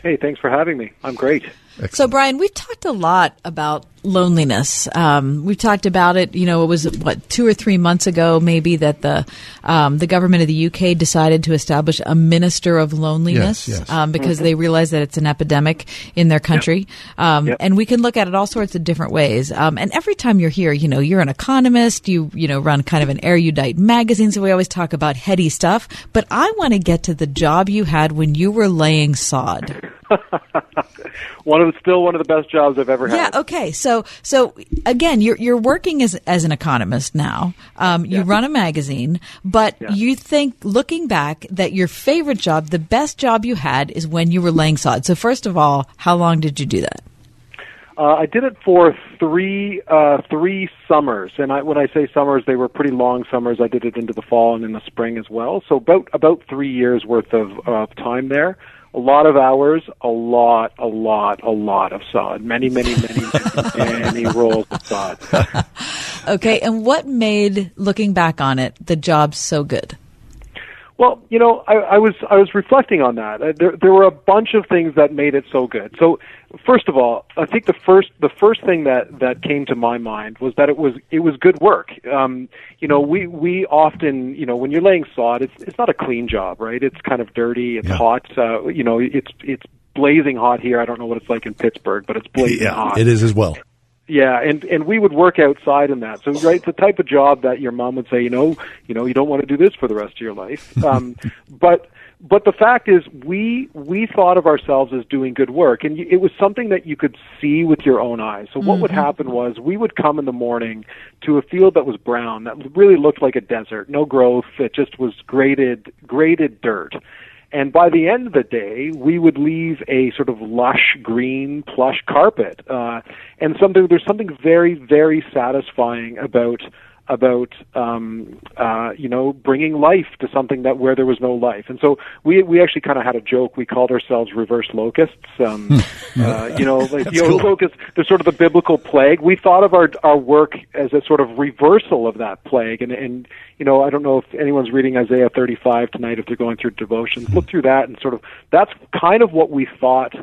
Hey, thanks for having me. I'm great. So, Brian, we've talked a lot about loneliness. Um, we've talked about it. You know, it was what two or three months ago, maybe that the um, the government of the UK decided to establish a minister of loneliness Yes, yes. Um, because Mhm. they realize that it's an epidemic in their country. Um, Yep. And we can look at it all sorts of different ways. Um, and every time you're here, you know, you're an economist. You you know run kind of an erudite magazine, so we always talk about heady stuff. But I want to get to the job you had when you were laying sod. One of the, still one of the best jobs I've ever had. Yeah. Okay. So so again, you're you're working as as an economist now. Um, you run a magazine, but you think looking back that your favorite job, the best job you had, is when you were laying sod. So first of all, how long did you do that? Uh, I did it for three uh, three summers, and I, when I say summers, they were pretty long summers. I did it into the fall and in the spring as well. So about about three years worth of, of time there. A lot of hours, a lot, a lot, a lot of sod. Many, many, many, many, many rolls of sod. Okay. And what made looking back on it the job so good? Well, you know, I, I was I was reflecting on that. Uh, there there were a bunch of things that made it so good. So, first of all, I think the first the first thing that that came to my mind was that it was it was good work. Um, you know, we we often you know when you're laying sod, it's it's not a clean job, right? It's kind of dirty, it's hot. Uh, you know, it's it's blazing hot here. I don't know what it's like in Pittsburgh, but it's blazing hot. It is as well. Yeah, and and we would work outside in that. So right, it's the type of job that your mom would say, you know, you know, you don't want to do this for the rest of your life. Um, but but the fact is, we we thought of ourselves as doing good work, and it was something that you could see with your own eyes. So what would Mhm. happen was we would come in the morning to a field that was brown, that really looked like a desert, no growth. It just was graded graded dirt. And by the end of the day, we would leave a sort of lush green plush carpet. Uh, and something, there's something very, very satisfying about about um, uh, you know bringing life to something that where there was no life. And so we we actually kind of had a joke. We called ourselves reverse locusts. Um, uh, you know, like you know, cool. locusts. They're sort of the biblical plague. We thought of our our work as a sort of reversal of that plague. And and you know, I don't know if anyone's reading Isaiah 35 tonight. If they're going through devotions, look through that and sort of that's kind of what we thought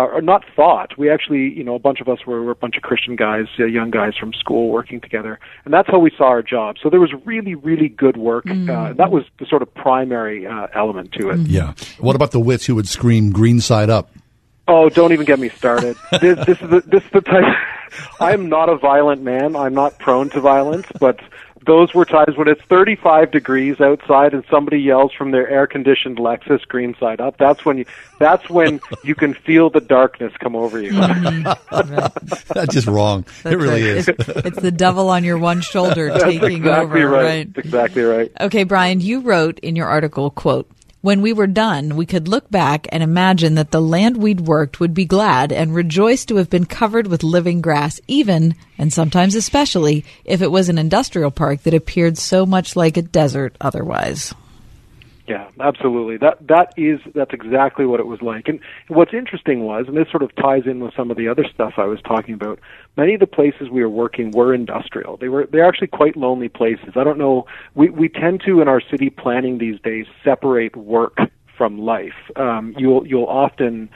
or not thought. We actually, you know, a bunch of us were, were a bunch of Christian guys, uh, young guys from school working together, and that's how we saw our job. So there was really, really good work. Uh, that was the sort of primary uh, element to it. Yeah. What about the wits who would scream green side up? Oh, don't even get me started. this, this is the, this is the type. I'm not a violent man. I'm not prone to violence, but those were times when it's 35 degrees outside and somebody yells from their air-conditioned Lexus green side up. That's when you. That's when you can feel the darkness come over you. Mm-hmm. That's just wrong. That's it really right. is. It's, it's the devil on your one shoulder taking exactly over, right. right? That's exactly right. Okay, Brian, you wrote in your article, quote, when we were done, we could look back and imagine that the land we'd worked would be glad and rejoice to have been covered with living grass, even, and sometimes especially, if it was an industrial park that appeared so much like a desert otherwise. Yeah, absolutely. That that is that's exactly what it was like. And what's interesting was, and this sort of ties in with some of the other stuff I was talking about. Many of the places we were working were industrial. They were they're actually quite lonely places. I don't know. We we tend to in our city planning these days separate work from life. Um, you'll you'll often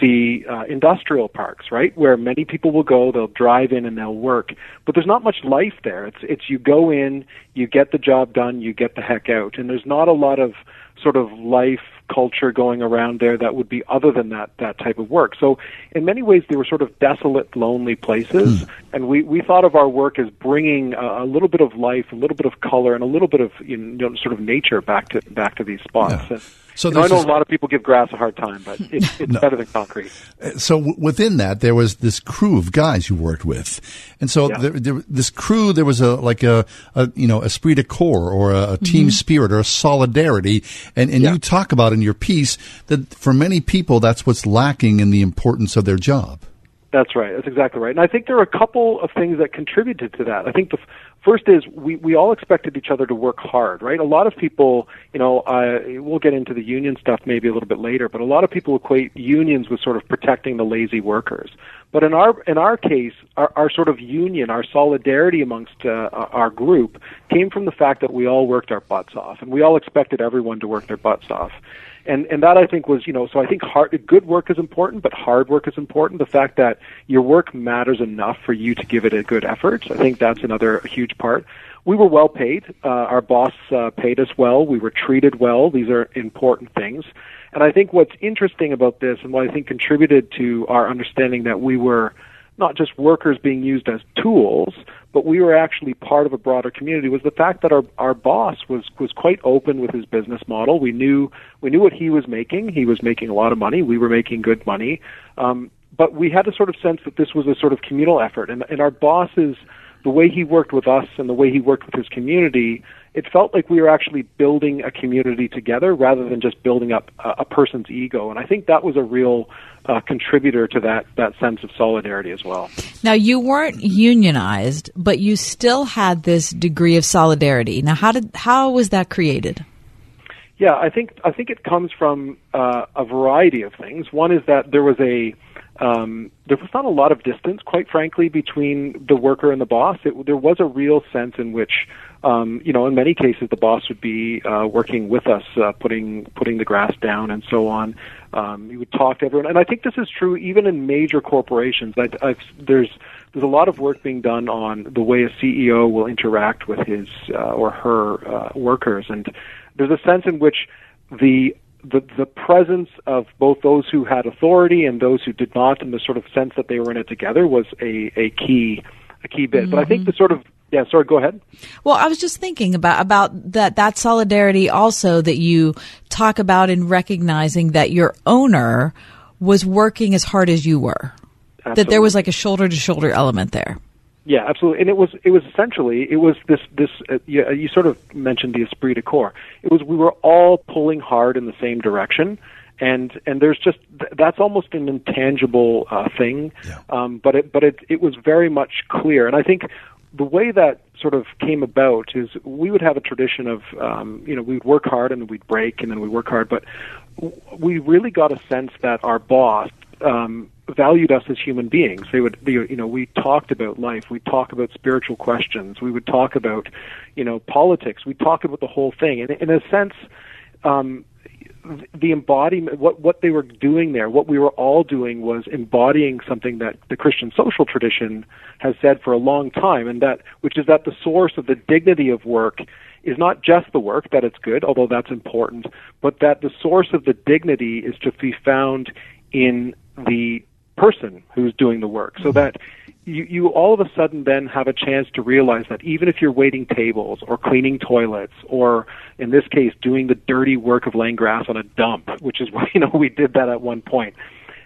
see uh, industrial parks, right, where many people will go. They'll drive in and they'll work, but there's not much life there. It's it's you go in, you get the job done, you get the heck out, and there's not a lot of sort of life culture going around there that would be other than that that type of work. So in many ways they were sort of desolate, lonely places, and we we thought of our work as bringing a, a little bit of life, a little bit of color, and a little bit of you know sort of nature back to back to these spots. And, So you know, I know this- a lot of people give grass a hard time, but it's, it's better than concrete. Uh, So w- within that, there was this crew of guys you worked with, and so Yeah. there, there, this crew, there was a like a, a you know esprit de corps or a, a team Mhm. spirit or a solidarity, and and you talk about in your piece that for many people that's what's lacking in the importance of their job. That's right. That's exactly right. And I think there are a couple of things that contributed to that. I think the f- first is we, we all expected each other to work hard, right? A lot of people, you know, uh, we'll get into the union stuff maybe a little bit later, but a lot of people equate unions with sort of protecting the lazy workers. But in our in our case, our, our sort of union, our solidarity amongst uh, our group came from the fact that we all worked our butts off, and we all expected everyone to work their butts off and and that I think was you know so I think hard good work is important, but hard work is important. The fact that your work matters enough for you to give it a good effort, I think that's another huge part. We were well paid. Uh, our boss uh, paid us well. We were treated well. These are important things. And I think what's interesting about this, and what I think contributed to our understanding that we were not just workers being used as tools, but we were actually part of a broader community was the fact that our our boss was was quite open with his business model. We knew we knew what he was making. He was making a lot of money. We were making good money. Um, but we had a sort of sense that this was a sort of communal effort, and and our bosses, the way he worked with us and the way he worked with his community, it felt like we were actually building a community together rather than just building up a, a person's ego. And I think that was a real uh, contributor to that that sense of solidarity as well. Now, you weren't unionized, but you still had this degree of solidarity. Now, how did how was that created? Yeah, I think I think it comes from uh, a variety of things. One is that there was a um, there was not a lot of distance, quite frankly, between the worker and the boss. It, there was a real sense in which, um, you know, in many cases, the boss would be uh, working with us, uh, putting putting the grass down and so on. Um, you would talk to everyone, and I think this is true even in major corporations. I, I've, there's there's a lot of work being done on the way a CEO will interact with his uh, or her uh, workers, and there's a sense in which the the the presence of both those who had authority and those who did not, and the sort of sense that they were in it together was a a key a key bit. But I think the sort of yeah, sorry, go ahead. Well, I was just thinking about about that that solidarity also that you talk about in recognizing that your owner was working as hard as you were. That there was like a shoulder to shoulder element there. Yeah, absolutely. And it was it was essentially it was this this uh, you, you sort of mentioned the esprit de corps. It was we were all pulling hard in the same direction, and and there's just that's almost an intangible uh, thing. Um, but it but it it was very much clear, and I think the way that sort of came about is we would have a tradition of um, you know we'd work hard and then we'd break and then we'd work hard, but we really got a sense that our boss um, valued us as human beings. They would, you know, we talked about life. We talk about spiritual questions. We would talk about, you know, politics. We talk about the whole thing. And in a sense, um, the embodiment, what what they were doing there, what we were all doing was embodying something that the Christian social tradition has said for a long time, and that which is that the source of the dignity of work is not just the work that it's good, although that's important, but that the source of the dignity is to be found in the person who's doing the work, so mm-hmm. that you, you all of a sudden then have a chance to realize that even if you're waiting tables or cleaning toilets or in this case doing the dirty work of laying grass on a dump, which is why you know we did that at one point,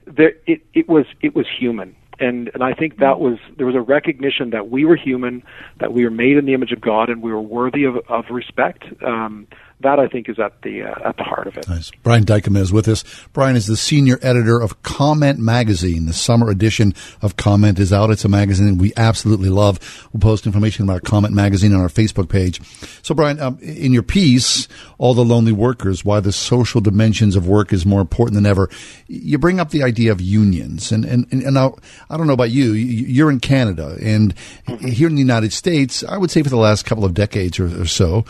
there it, it was it was human. And and I think that was there was a recognition that we were human, that we were made in the image of God, and we were worthy of, of respect. Um, that I think is at the uh, at the heart of it. Nice. Brian Dijkema is with us. Brian is the senior editor of Comment Magazine. The summer edition of Comment is out. It's a magazine we absolutely love. We'll post information about Comment Magazine on our Facebook page. So, Brian, um, in your piece, "All the Lonely Workers: Why the Social Dimensions of Work is More Important Than Ever," you bring up the idea of unions. And and and now I don't know about you. You're in Canada, and here in the United States, I would say for the last couple of decades or, or so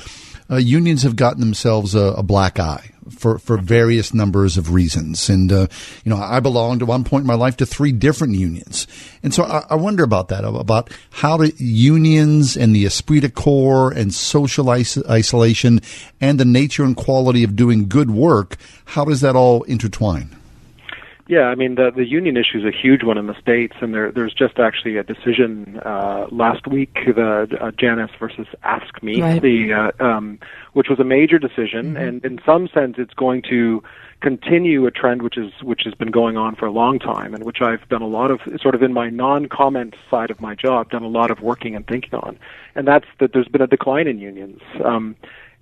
uh, unions have gotten themselves a, a, black eye for, for various numbers of reasons. And, uh, you know, I belonged at one point in my life to three different unions. And so I, I wonder about that, about how the unions and the esprit de corps and social is- isolation and the nature and quality of doing good work, how does that all intertwine? Yeah, I mean the the union issue is a huge one in the states, and there there's just actually a decision uh, last week, the uh, Janus versus AFSCME, Right. the uh, um, which was a major decision, and in some sense it's going to continue a trend which is which has been going on for a long time, and which I've done a lot of sort of in my non-comment side of my job, done a lot of working and thinking on, and that's that there's been a decline in unions. Um,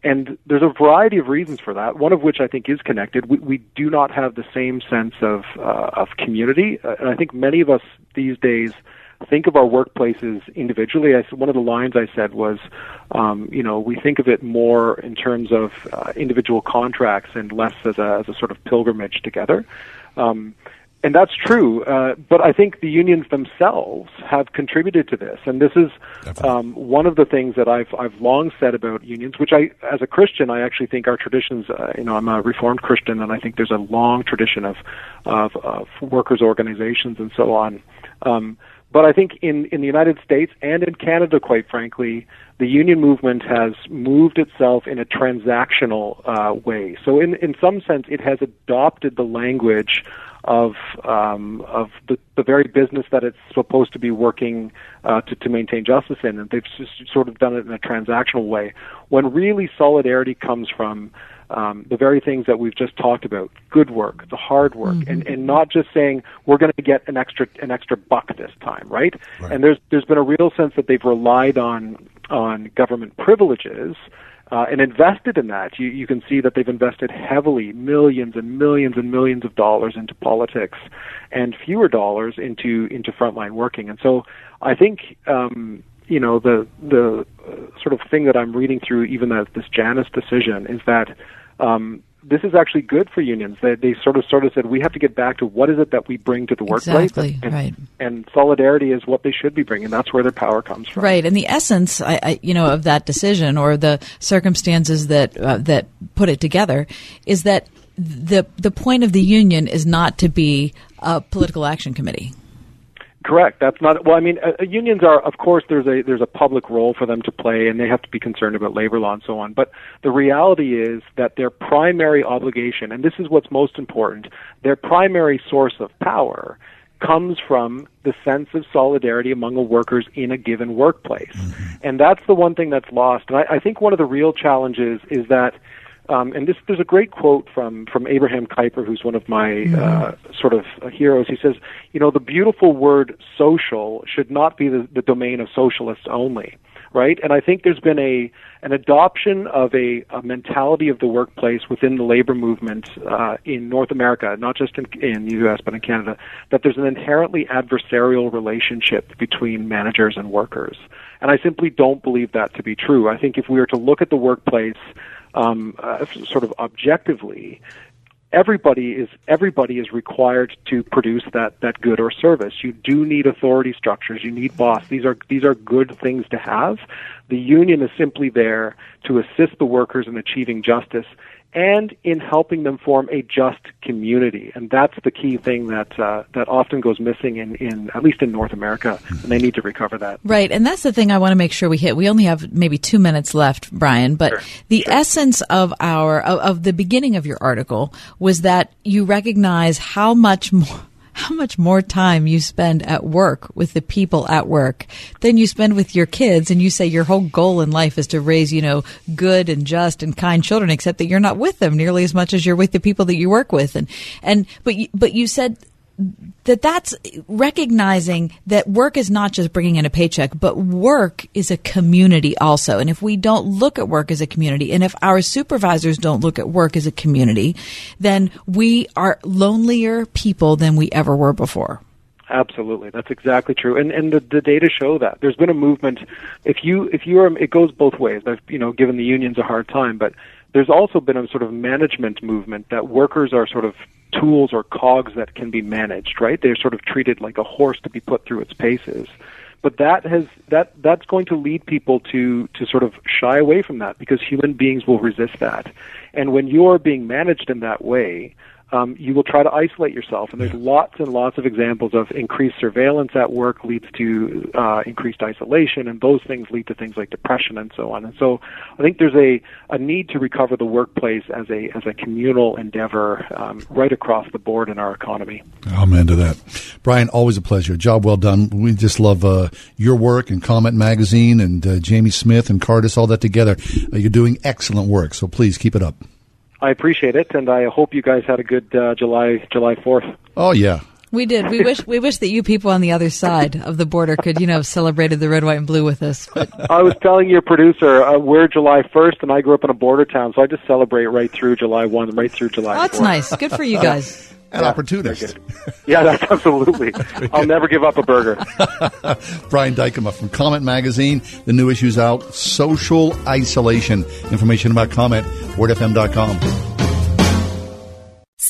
and there's a variety of reasons for that. One of which I think is connected. We, we do not have the same sense of uh, of community, uh, and I think many of us these days think of our workplaces individually. I, one of the lines I said was, um, you know, we think of it more in terms of uh, individual contracts and less as a as a sort of pilgrimage together. Um, and that's true, uh, but I think the unions themselves have contributed to this, and this is um, one of the things that I've I've long said about unions. Which I, as a Christian, I actually think our traditions. Uh, you know, I'm a Reformed Christian, and I think there's a long tradition of of, of workers' organizations and so on. Um, but I think in in the United States and in Canada, quite frankly, the union movement has moved itself in a transactional uh, way. So, in in some sense, it has adopted the language of um, of the, the very business that it's supposed to be working uh, to, to maintain justice in, and they've just sort of done it in a transactional way. When really solidarity comes from um, the very things that we've just talked about: good work, the hard work, and, and not just saying we're going to get an extra an extra buck this time, right? And there's there's been a real sense that they've relied on on government privileges uh, and invested in that. You, you can see that they've invested heavily, millions and millions and millions of dollars into politics, and fewer dollars into into frontline working. And so, I think um, you know the the uh, sort of thing that I'm reading through, even that this Janus decision, is that. Um, this is actually good for unions. They, they sort of sort of said we have to get back to what is it that we bring to the workplace, Exactly, and, right. and solidarity is what they should be bringing. That's where their power comes from. Right, and the essence, I, I, you know, of that decision or the circumstances that uh, that put it together is that the the point of the union is not to be a political action committee. Correct. That's not well. I mean, uh, uh, unions are, of course, there's a there's a public role for them to play, and they have to be concerned about labor law and so on. But the reality is that their primary obligation, and this is what's most important, their primary source of power comes from the sense of solidarity among the workers in a given workplace, and that's the one thing that's lost. And I, I think one of the real challenges is that Um, and this, there's a great quote from from Abraham Kuyper, who's one of my Mm-hmm. uh, sort of uh, heroes. He says, you know, the beautiful word social should not be the, the domain of socialists only, right? And I think there's been a an adoption of a, a mentality of the workplace within the labor movement uh, in North America, not just in, in the U.S. but in Canada, that there's an inherently adversarial relationship between managers and workers. And I simply don't believe that to be true. I think if we were to look at the workplace um, uh, sort of objectively, everybody is everybody is required to produce that that good or service. You do need authority structures. You need boss. These are these are good things to have. The union is simply there to assist the workers in achieving justice and in helping them form a just community. And that's the key thing that uh, that often goes missing in, in at least in North America, and they need to recover that. Right, and that's the thing I want to make sure we hit. We only have maybe two minutes left, Brian, but the essence of our of, of the beginning of your article was that you recognize how much more how much more time you spend at work with the people at work than you spend with your kids and you say your whole goal in life is to raise you know good and just and kind children except that you're not with them nearly as much as you're with the people that you work with. And and but you, but you said that that's recognizing that work is not just bringing in a paycheck, but work is a community also. And if we don't look at work as a community, and if our supervisors don't look at work as a community, then we are lonelier people than we ever were before. Absolutely, that's exactly true, and and the, the data show that there's been a movement. If you if you are, it goes both ways. I've you know given the unions a hard time, but there's also been a sort of management movement that workers are sort of tools or cogs that can be managed. Right? They're sort of treated like a horse to be put through its paces. But that has that that's going to lead people to to sort of shy away from that because human beings will resist that, and when you're being managed in that way um, you will try to isolate yourself. And there's lots and lots of examples of increased surveillance at work leads to uh, increased isolation, and those things lead to things like depression and so on. And so I think there's a, a need to recover the workplace as a as a communal endeavor um, right across the board in our economy. Amen to that. Brian, always a pleasure. Job well done. We just love uh, your work and Comment Magazine and uh, Jamie Smith and Cardus, all that together. Uh, you're doing excellent work, so please keep it up. I appreciate it, and I hope you guys had a good uh, July July Fourth. Oh yeah, We did. We wish we wish that you people on the other side of the border could, you know, have celebrated the red, white, and blue with us. But I was telling your producer uh, we're July 1st, and I grew up in a border town, so I just celebrate right through July 1, right through July. oh, that's 4th. nice. Good for you guys. An opportunist. Yeah, that's absolutely. I'll never give up a burger. Brian Dijkema from Comment Magazine. The new issue's out. Social isolation. Information about Comment. WordFM.com.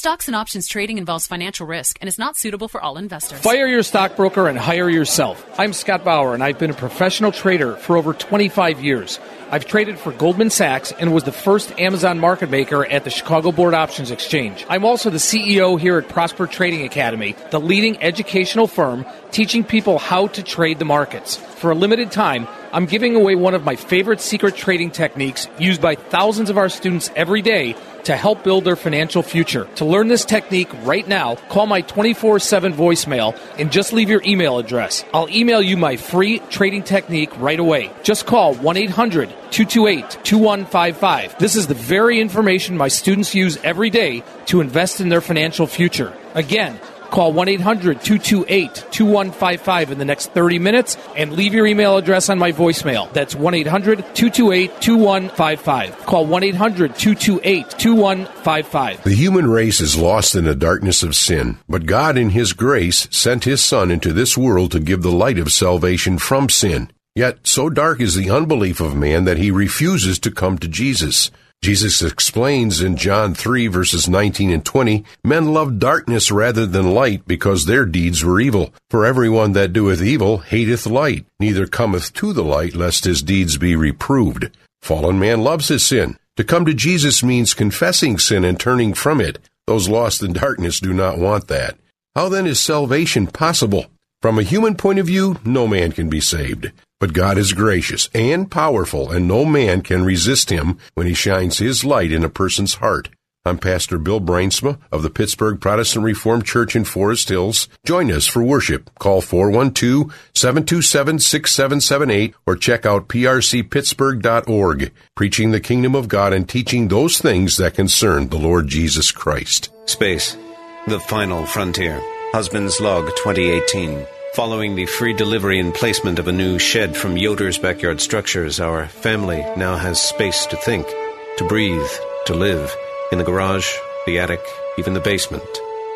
Stocks and options trading involves financial risk and is not suitable for all investors. Fire your stockbroker and hire yourself. I'm Scott Bauer, and I've been a professional trader for over 25 years. I've traded for Goldman Sachs and was the first Amazon market maker at the Chicago Board Options Exchange. I'm also the CEO here at Prosper Trading Academy, the leading educational firm teaching people how to trade the markets. For a limited time, I'm giving away one of my favorite secret trading techniques used by thousands of our students every day to help build their financial future. To learn this technique right now, call my 24 7 voicemail and just leave your email address. I'll email you my free trading technique right away. Just call 1 800 228 2155. This is the very information my students use every day to invest in their financial future. Again, Call 1 800 228 2155 in the next 30 minutes and leave your email address on my voicemail. That's 1 800 228 2155. Call 1 800 228 2155. The human race is lost in the darkness of sin, but God in His grace sent His Son into this world to give the light of salvation from sin. Yet so dark is the unbelief of man that he refuses to come to Jesus. Jesus explains in John 3 verses 19 and 20, Men love darkness rather than light because their deeds were evil. For everyone that doeth evil hateth light, neither cometh to the light lest his deeds be reproved. Fallen man loves his sin. To come to Jesus means confessing sin and turning from it. Those lost in darkness do not want that. How then is salvation possible? From a human point of view, no man can be saved. But God is gracious and powerful, and no man can resist him when he shines his light in a person's heart. I'm Pastor Bill Bruinsma of the Pittsburgh Protestant Reformed Church in Forest Hills. Join us for worship. Call 412-727-6778 or check out prcpittsburgh.org. Preaching the kingdom of God and teaching those things that concern the Lord Jesus Christ. Space. The final frontier. Husband's Log 2018. Following the free delivery and placement of a new shed from Yoder's Backyard Structures, our family now has space to think, to breathe, to live. In the garage, the attic, even the basement.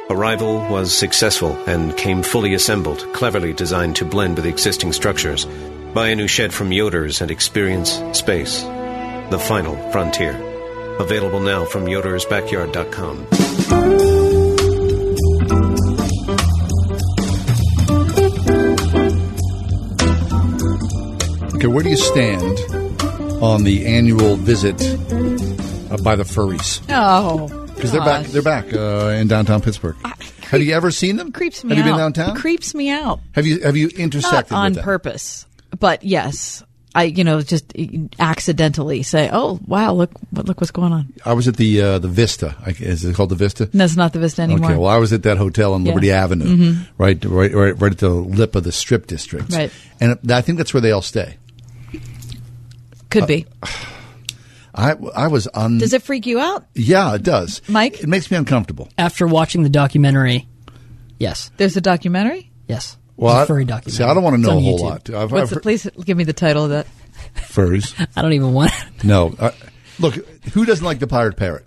Arrival was successful and came fully assembled, cleverly designed to blend with existing structures. Buy a new shed from Yoder's and experience space. The final frontier. Available now from yodersbackyard.com. Okay, where do you stand on the annual visit uh, by the furries? Oh, Because they're back. They're back uh, in downtown Pittsburgh. have you ever seen them? creeps me Have out. you been downtown? It creeps me out. Have you have you intersected Not on purpose, but yes, I you know just accidentally say, "Oh wow, look look what's going on." I was at the uh, the Vista. Is it called the Vista? No, it's not the Vista anymore. Okay, well, I was at that hotel on Yeah. Liberty Avenue, Mhm. right, right, right, right at the lip of the Strip District, Right. And I think that's where they all stay. Could be. I I was on. Does it freak you out? Yeah, it does, Mike. It makes me uncomfortable. After watching the documentary, yes. There's a documentary. Yes. Well, It's a I- furry documentary. see, I don't wanna know a whole YouTube. lot. I've- What's I've- the, please give me the title of that. Furs. I don't even want. no, uh, look, who doesn't like the pirate parrot?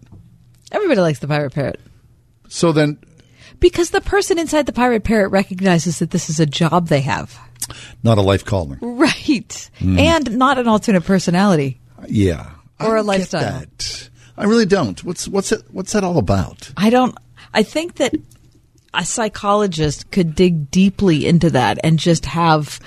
Everybody likes the pirate parrot So then, because the person inside the pirate parrot recognizes that this is a job they have, not a life calling. right, Mm. and not an alternate personality Yeah, or a get lifestyle. that. I really don't. What's what's it? What's that all about? I don't. I think that a psychologist could dig deeply into that and just have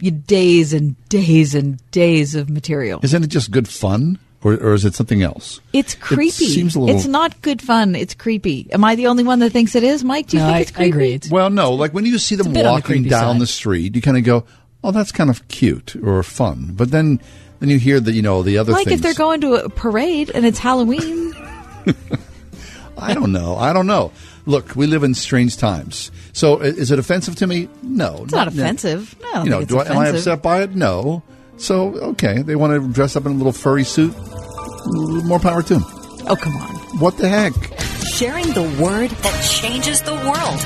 you days and days and days of material. Isn't it just good fun, or, or is it something else? It's creepy. It seems a little. It's not good fun. It's creepy. Am I the only one that thinks it is? Mike, do you No, think I- it's creepy? I agree. It's- well, no. Like when you see them a bit on the walking down side. the street, you kind of go, "Oh, that's kind of cute or fun." But then, then you hear that you know the other Like things. if they're going to a parade and it's Halloween. I don't know. I don't know. Look, we live in strange times. So, is it offensive to me? No, It's not offensive. No, I don't you know, think it's do I, am I upset by it? No. So, okay, they want to dress up in a little furry suit. More power to them. Oh, come on. What the heck? Sharing the word that changes the world.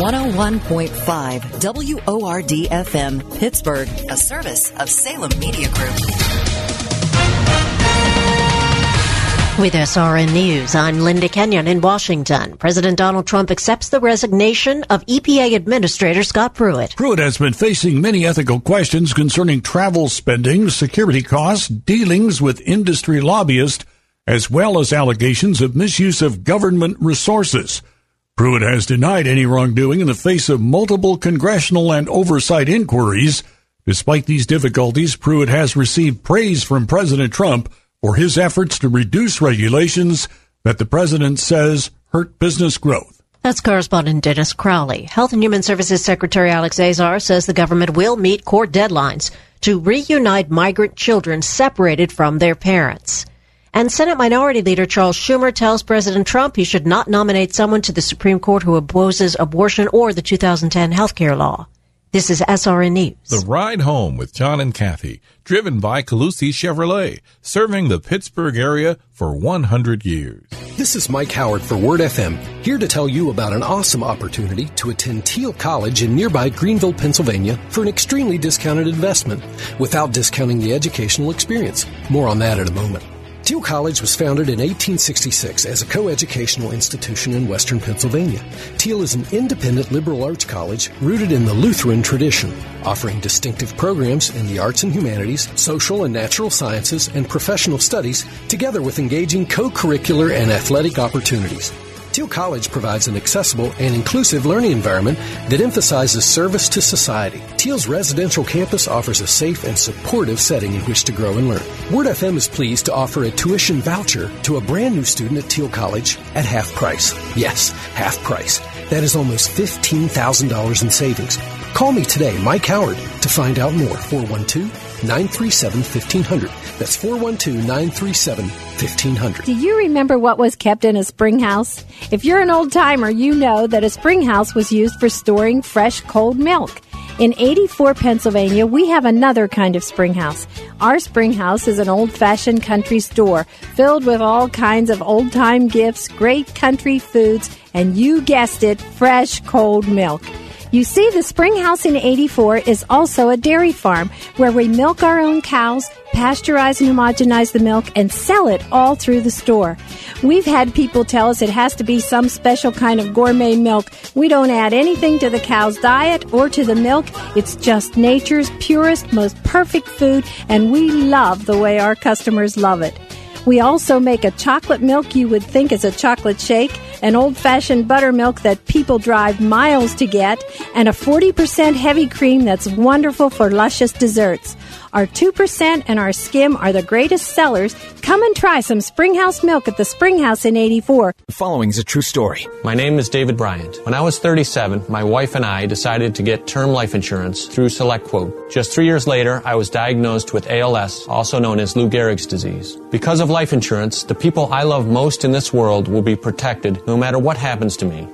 101.5 WORD FM, Pittsburgh, a service of Salem Media Group. With SRN News, I'm Linda Kenyon in Washington. President Donald Trump accepts the resignation of EPA Administrator Scott Pruitt. Pruitt has been facing many ethical questions concerning travel spending, security costs, dealings with industry lobbyists, as well as allegations of misuse of government resources. Pruitt has denied any wrongdoing in the face of multiple congressional and oversight inquiries. Despite these difficulties, Pruitt has received praise from President Trump for his efforts to reduce regulations that the president says hurt business growth. That's correspondent Dennis Crowley. Health and Human Services Secretary Alex Azar says the government will meet court deadlines to reunite migrant children separated from their parents. And Senate Minority Leader Charles Schumer tells President Trump he should not nominate someone to the Supreme Court who opposes abortion or the 2010 health care law. This is SRN News. The Ride Home with John and Kathy, driven by Colussy Chevrolet, serving the Pittsburgh area for 100 years. This is Mike Howard for Word FM, here to tell you about an awesome opportunity to attend Thiel College in nearby Greenville, Pennsylvania for an extremely discounted investment without discounting the educational experience. More on that in a moment. Thiel College was founded in 1866 as a co-educational institution in western Pennsylvania. Thiel is an independent liberal arts college rooted in the Lutheran tradition, offering distinctive programs in the arts and humanities, social and natural sciences, and professional studies, together with engaging co-curricular and athletic opportunities. Thiel College provides an accessible and inclusive learning environment that emphasizes service to society. Thiel's residential campus offers a safe and supportive setting in which to grow and learn. Word FM is pleased to offer a tuition voucher to a brand new student at Thiel College at half price. Yes, half price. That is almost $15,000 in savings. Call me today, Mike Howard, to find out more. 412 937 1500. That's 412 937 1500. Do you remember what was kept in a spring house? If you're an old timer, you know that a spring house was used for storing fresh cold milk. In 84 Pennsylvania, we have another kind of spring house. Our spring house is an old fashioned country store filled with all kinds of old time gifts, great country foods, and you guessed it, fresh cold milk. You see, the Spring House in 84 is also a dairy farm where we milk our own cows, pasteurize and homogenize the milk, and sell it all through the store. We've had people tell us it has to be some special kind of gourmet milk. We don't add anything to the cow's diet or to the milk. It's just nature's purest, most perfect food, and we love the way our customers love it. We also make a chocolate milk you would think is a chocolate shake, an old fashioned buttermilk that people drive miles to get, and a 40% heavy cream that's wonderful for luscious desserts. Our 2% and our skim are the greatest sellers. Come and try some Springhouse milk at the Springhouse in 84. The following is a true story. My name is David Bryant. When I was 37, my wife and I decided to get term life insurance through SelectQuote. Just three years later, I was diagnosed with ALS, also known as Lou Gehrig's disease. Because of life insurance, the people I love most in this world will be protected no matter what happens to me.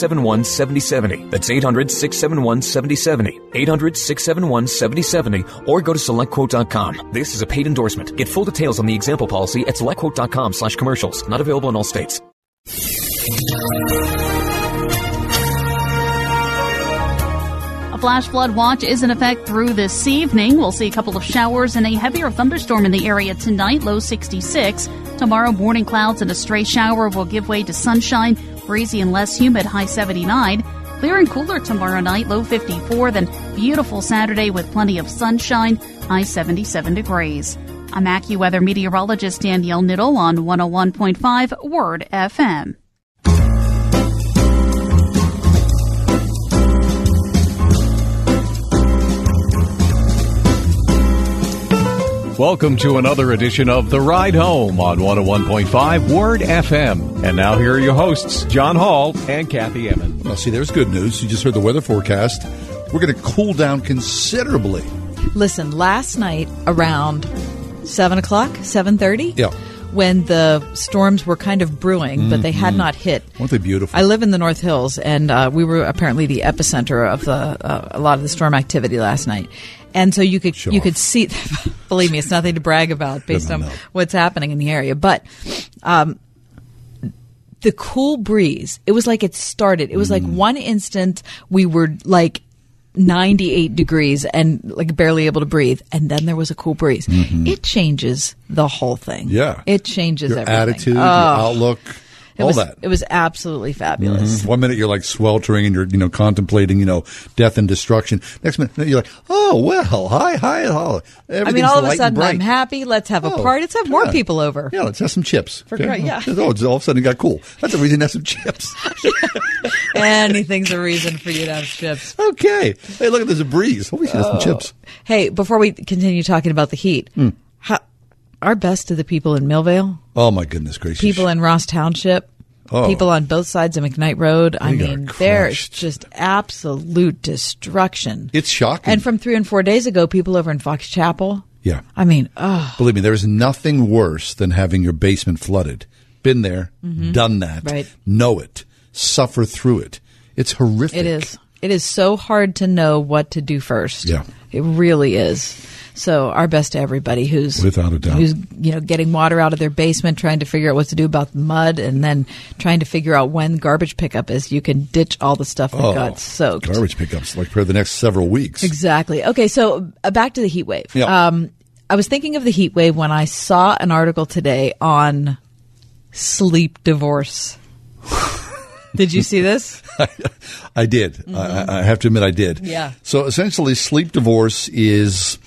671 7070. That's 800 671 7070. 800 671 7070 or go to selectquote.com. This is a paid endorsement. Get full details on the example policy at selectquote.com slash commercials. Not available in all states. A flash flood watch is in effect through this evening. We'll see a couple of showers and a heavier thunderstorm in the area tonight, low 66. Tomorrow, morning clouds and a stray shower will give way to sunshine, breezy and less humid, high 79. Clear and cooler tomorrow night, low 54. Then beautiful Saturday with plenty of sunshine, high 77 degrees. I'm AccuWeather meteorologist Danielle Niddle on 101.5 Word FM. Welcome to another edition of The Ride Home on 101.5 Word FM. And now here are your hosts, John Hall and Kathy Emmons. Well, see, there's good news. You just heard the weather forecast. We're going to cool down considerably. Listen, last night around seven o'clock, seven thirty. Yeah. When the storms were kind of brewing, but they had Mhm. not hit. Weren't they beautiful? I live in the North Hills, and uh, we were apparently the epicenter of the uh, a lot of the storm activity last night. And so you could you could see. believe me, it's nothing to brag about based on what's happening in the area. But um, the cool breeze, it was like it started. It was like one instant we were like. 98 degrees and like barely able to breathe and then there was a cool breeze Mhm. it changes the whole thing Yeah. it changes Your everything attitude, your Oh. outlook, it all was, that. it was absolutely fabulous Mhm. One minute you're like sweltering and you're you know contemplating you know death and destruction. Next minute you're like, oh well, hi hi hi. I mean, all of a sudden, I'm happy. Let's have a Oh, party. Let's have more people over. Yeah, let's have some chips. For cry- yeah. Oh, it's all of a sudden it got cool. That's a reason to have some chips. Anything's a reason for you to have chips. Okay. Hey, look, there's a breeze. Oh, we should have some Oh. chips. Hey, before we continue talking about the heat, Hmm. how, our best to the people in Millvale, Oh my goodness gracious. people in Ross Township, Oh. people on both sides of McKnight Road. I They mean, there's just absolute destruction. It's shocking. And from three and four days ago, people over in Fox Chapel. Yeah. I mean, oh, Believe me, there is nothing worse than having your basement flooded. Been there, Mhm. done that, Right. know it, suffer through it. It's horrific. it is. It is so hard to know what to do first. Yeah. It really is. So our best to everybody who's Without a doubt. who's you know getting water out of their basement, trying to figure out what to do about the mud, and then trying to figure out when garbage pickup is. You can ditch all the stuff that Oh, got soaked. Garbage pickups like for the next several weeks. Exactly. Okay, so uh, back to the heat wave. Yeah. Um, I was thinking of the heat wave when I saw an article today on sleep divorce. Did you see this? I did. I, I have to admit, I did. Mm-hmm. Yeah. So essentially, sleep divorce is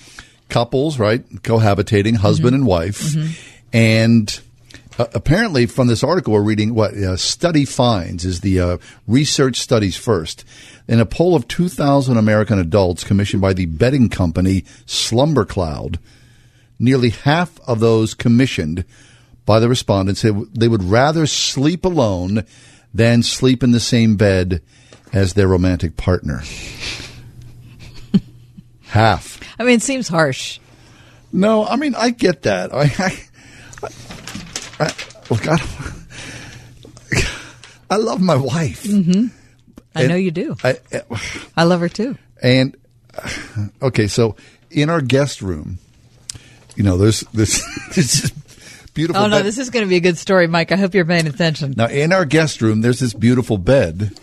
couples, right, cohabitating, husband and wife, and uh, apparently from this article we're reading what uh, study finds is the uh, research studies first in a poll of 2000 american adults commissioned by the betting company slumber cloud nearly half of those commissioned by the respondents said they would rather sleep alone than sleep in the same bed as their romantic partner half I mean, it seems harsh. no i mean i get that i, I I, look, I, I love my wife. hmm I And know you do. I, I love her too. and okay, so in our guest room, you know, there's this this is beautiful. Oh no, bed. this is going to be a good story, Mike. I hope you're paying attention. now in our guest room, there's this beautiful bed,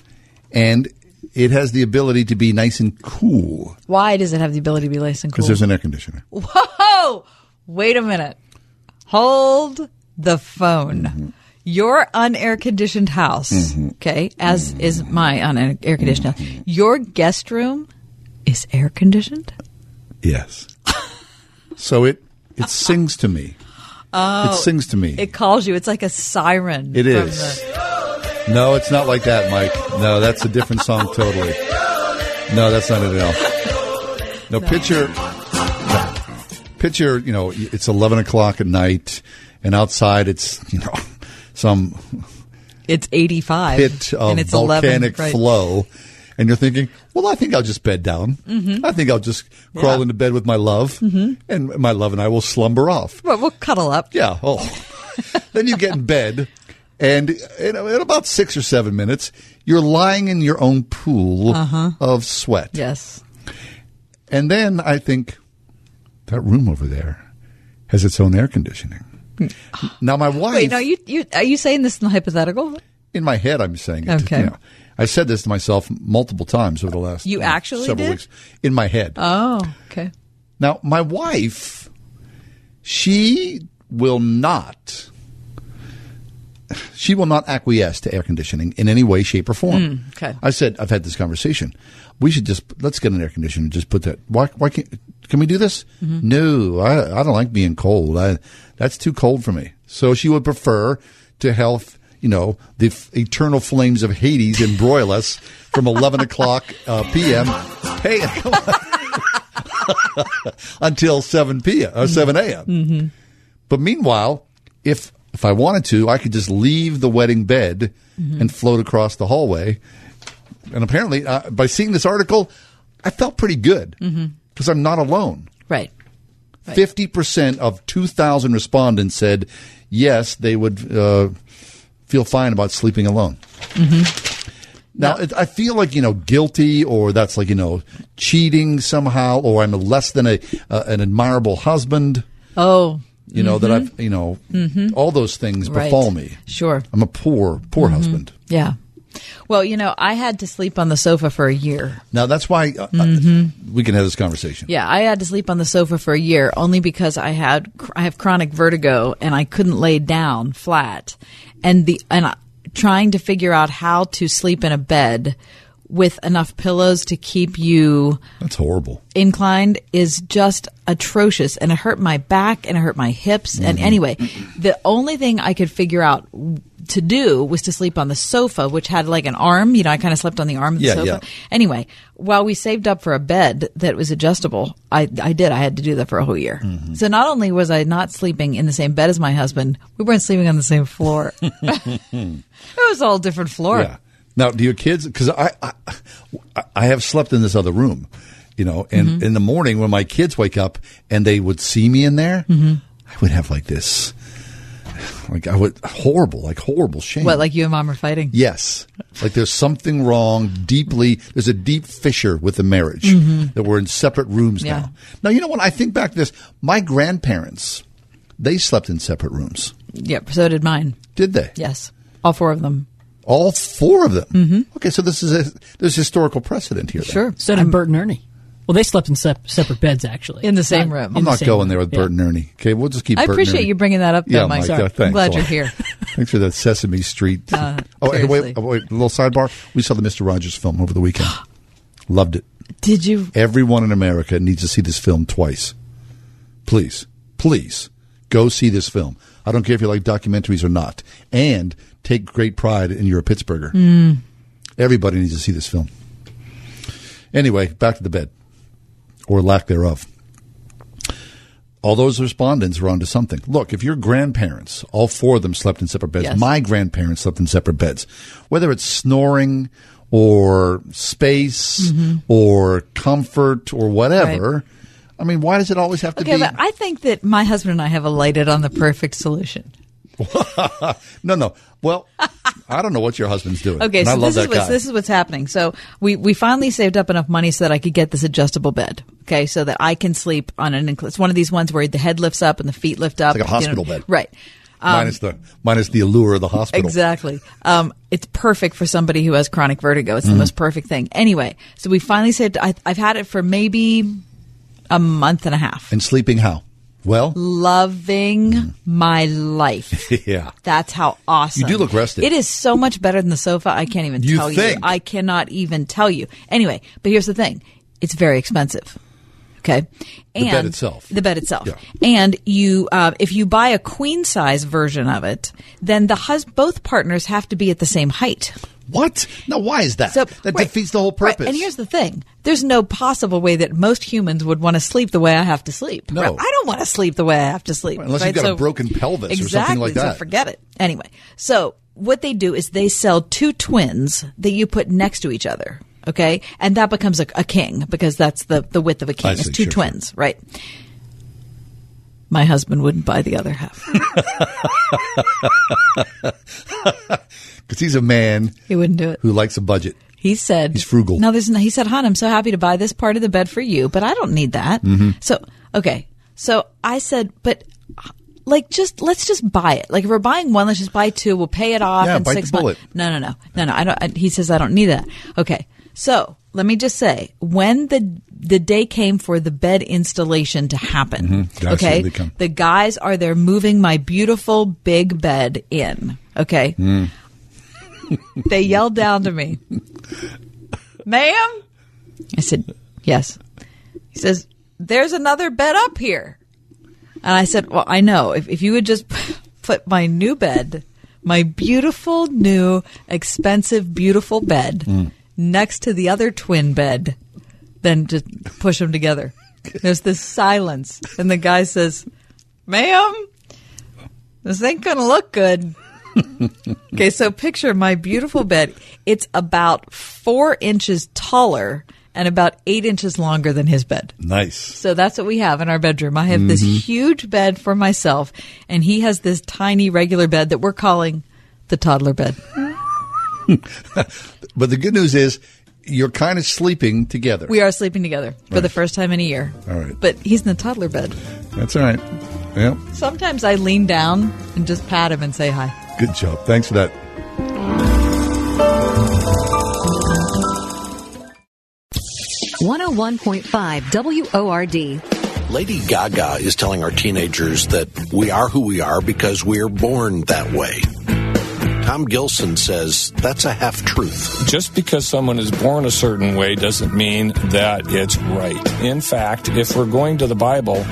and it has the ability to be nice and cool Why does it have the ability to be nice and cool? because there's an air conditioner. Whoa! Wait a minute. Hold the phone. Mm-hmm. Your unair conditioned house, Mm-hmm. okay, as is my unair conditioned house. Your guest room is air conditioned? Yes. so it it sings to me. Oh, it sings to me. It calls you. It's like a siren. It from is. the- No, it's not like that, Mike. No, that's a different song totally. No, that's not it at all. No, picture, no. picture, you know, it's 11 o'clock at night and outside it's, you know, some it's 85. pit of and it's volcanic 11, right. flow. And you're thinking, well, I think I'll just bed down. Mhm. I think I'll just crawl Yeah. into bed with my love Mhm. and my love and I will slumber off. Well, we'll cuddle up. Yeah. Oh. then you get in bed, and in, in about six or seven minutes, you're lying in your own pool Uh-huh. of sweat. Yes. And then I think that room over there has its own air conditioning. now my wife, Wait, no, you, you are you saying this in the hypothetical? in my head, I'm saying it. Okay. You know, I said this to myself multiple times over the last You know, actually several did? weeks in my head. Oh, okay. Now, my wife, she will not. She will not acquiesce to air conditioning in any way, shape, or form. Mm, okay. I said I've had this conversation. We should just let's get an air conditioner and just put that. Why? Why can't? Can we do this? Mhm. No, I, I don't like being cold. I, that's too cold for me. So she would prefer to have you know the f- eternal flames of Hades embroil us from eleven o'clock uh, p.m. Hey, until seven p.m. or seven a.m. Mm-hmm. But meanwhile, if if I wanted to, I could just leave the wedding bed Mhm. and float across the hallway. And apparently, uh, by seeing this article, I felt pretty good because I'm not alone. Right. Fifty percent of two thousand respondents said yes, they would uh, feel fine about sleeping alone. Mm-hmm. Now, it, I feel like you know guilty, or that's like you know cheating somehow, or I'm less than a uh, an admirable husband. Oh. You know that Mhm. I've you know Mhm. all those things Right. befall me. Sure. I'm a poor poor Mhm. husband. Yeah. Well, you know, I had to sleep on the sofa for a year. Now that's why uh, Mhm. we can have this conversation. Yeah, I had to sleep on the sofa for a year only because I had I have chronic vertigo and I couldn't lay down flat. And the and trying to figure out how to sleep in a bed with enough pillows to keep you That's horrible. inclined is just atrocious and it hurt my back and it hurt my hips and Mm-hmm. anyway the only thing i could figure out to do was to sleep on the sofa which had like an arm you know i kind of slept on the arm of the Yeah, sofa yeah. anyway while we saved up for a bed that was adjustable i i did i had to do that for a whole year Mm-hmm. so not only was i not sleeping in the same bed as my husband we weren't sleeping on the same floor it was all different floor Yeah. Now, do your kids? Because I, I, I have slept in this other room, you know, and Mhm. in the morning when my kids wake up and they would see me in there, Mhm. I would have like this, like I would horrible, like horrible shame. what like you and mom are fighting Yes, like there's something wrong deeply. There's a deep fissure with the marriage Mhm. that we're in separate rooms Yeah. now. Now, you know what? I think back to this. My grandparents, they slept in separate rooms. yep so did mine Did they? yes all four of them All four of them. Mhm. Okay, so this is a there's historical precedent here. then. Sure. So did Bert and Ernie. Well, they slept in sep- separate beds, actually. In the same room. I'm in the not going room. there with Yeah. And Ernie. Okay, we'll just keep. I Bert and appreciate Ernie. you bringing that up, though, yeah, Mike. Mike. Sorry. uh, I'm thanks glad you're here. thanks for that Sesame Street. Uh, oh, and wait, oh, wait, a little sidebar. We saw the Mister Rogers film over the weekend. Loved it. Did you? Everyone in America needs to see this film twice. please, please go see this film. I don't care if you like documentaries or not, and take great pride in you're a Pittsburgher. Mm. Everybody needs to see this film. Anyway, back to the bed, or lack thereof. All those respondents were onto something. Look, if your grandparents, all four of them slept in separate beds, Yes. my grandparents slept in separate beds, whether it's snoring or space Mhm. or comfort or whatever. I mean, why does it always have to Okay, be? but I think that my husband and I have alighted on the perfect solution. no, no. Well, I don't know what your husband's doing. Okay, and so I love this is that what's guy. this is what's happening. So we we finally saved up enough money so that I could get this adjustable bed. Okay, so that I can sleep on an it's one of these ones where the head lifts up and the feet lift up. It's like a you know. hospital bed. right? Um, minus the minus the allure of the hospital. Exactly. Um, it's perfect for somebody who has chronic vertigo. It's the Mhm. most perfect thing. Anyway, so we finally saved. I, I've had it for maybe a month and a half. And sleeping how? Well, Loving my life. yeah. That's how awesome. You do look rested. It is so much better than the sofa. I can't even You tell think? you. I cannot even tell you. Anyway, but here's the thing. It's very expensive. Okay. And The bed itself. The bed itself. Yeah. And you, uh, if you buy a queen size version of it, then the hus- both partners have to be at the same height. What? Now, why is that? So, that right, defeats the whole right. purpose. And here's the thing: there's no possible way that most humans would want to sleep the way I have to sleep. No. Right? I don't want to sleep the way I have to sleep. Unless right? you've got So- a broken pelvis exactly, or something like So that. forget it. Anyway, so what they do is they sell two twins that you put next to each other. Okay, and that becomes a, a king because that's the the width of a king. I It's two sure, twins, right? My husband wouldn't buy the other half. Because he's a man He wouldn't do it. who likes a budget. He said He's frugal. No, there's no, he said, "Hon, I'm so happy to buy this part of the bed for you, but I don't need that." Mhm. So, okay. So I said, "But like just let's just buy it. Like if we're buying one, let's just buy two. We'll pay it off Yeah, in six months." No, no, no. No, no. I don't I, he says I don't need that. Okay. So, let me just say, when the the day came for the bed installation to happen, Mhm. Okay, here they come. the guys are there moving my beautiful big bed in. Okay, Mm. They yelled down to me, ma'am? I said, yes. He says, there's another bed up here. And I said, well, I know. If, if you would just put my new bed, my beautiful, new, expensive, beautiful bed mm. next to the other twin bed, then just push them together. There's this silence. And the guy says, ma'am, this ain't going to look good. okay, so picture my beautiful bed. It's about four inches taller and about eight inches longer than his bed. Nice. So that's what we have in our bedroom. I have this Mhm. huge bed for myself, and he has this tiny regular bed that we're calling the toddler bed. But the good news is you're kind of sleeping together. We are sleeping together for the first time in a year. All right. But he's in the toddler bed. That's all right. Yeah. Sometimes I lean down and just pat him and say hi. Good job. Thanks for that. One hundred one point five WORD. Lady Gaga is telling our teenagers that we are who we are because we are born that way. Tom Gilson says that's a half truth. Just because someone is born a certain way doesn't mean that it's right. In fact, if we're going to the Bible,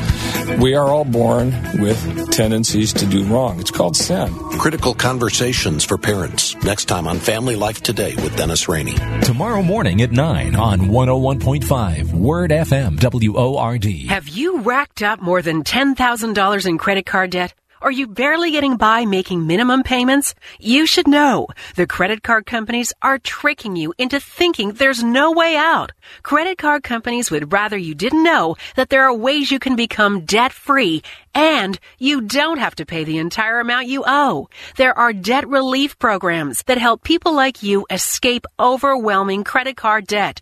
we are all born with tendencies to do wrong. It's called sin. Critical conversations for parents. Next time on Family Life Today with Dennis Rainey. Tomorrow morning at 9 on 101.5 Word FM WORD. Have you racked up more than $10,000 in credit card debt? Are you barely getting by making minimum payments? You should know the credit card companies are tricking you into thinking there's no way out. Credit card companies would rather you didn't know that there are ways you can become debt free and you don't have to pay the entire amount you owe. There are debt relief programs that help people like you escape overwhelming credit card debt.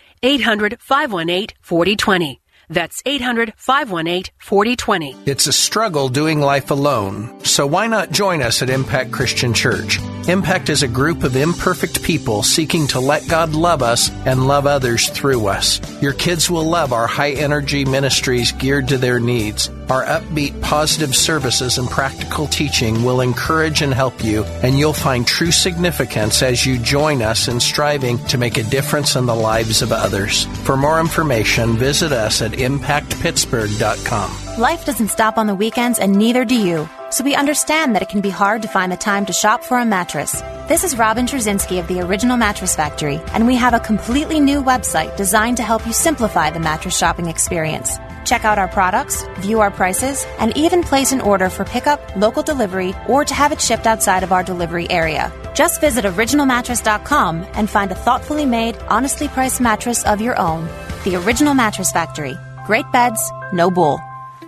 800 518 4020. That's 800 518 4020. It's a struggle doing life alone, so why not join us at Impact Christian Church? Impact is a group of imperfect people seeking to let God love us and love others through us. Your kids will love our high energy ministries geared to their needs. Our upbeat, positive services and practical teaching will encourage and help you, and you'll find true significance as you join us in striving to make a difference in the lives of others. For more information, visit us at impactpittsburgh.com. Life doesn't stop on the weekends, and neither do you. So we understand that it can be hard to find the time to shop for a mattress. This is Robin Trzcinski of the Original Mattress Factory, and we have a completely new website designed to help you simplify the mattress shopping experience. Check out our products, view our prices, and even place an order for pickup, local delivery, or to have it shipped outside of our delivery area. Just visit originalmattress.com and find a thoughtfully made, honestly priced mattress of your own. The Original Mattress Factory. Great beds, no bull.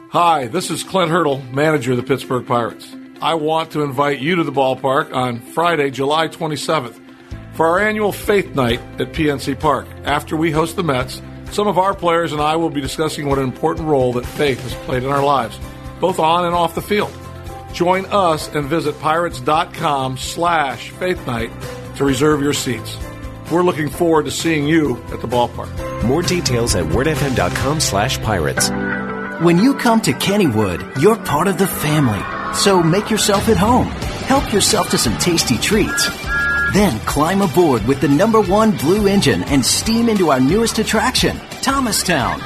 Hi, this is Clint Hurdle, manager of the Pittsburgh Pirates. I want to invite you to the ballpark on Friday, July 27th for our annual Faith Night at PNC Park. After we host the Mets, some of our players and I will be discussing what an important role that faith has played in our lives, both on and off the field. Join us and visit pirates.com slash faith night to reserve your seats. We're looking forward to seeing you at the ballpark. More details at wordfm.com slash pirates. When you come to Kennywood, you're part of the family. So make yourself at home. Help yourself to some tasty treats. Then climb aboard with the number one blue engine and steam into our newest attraction, Thomastown.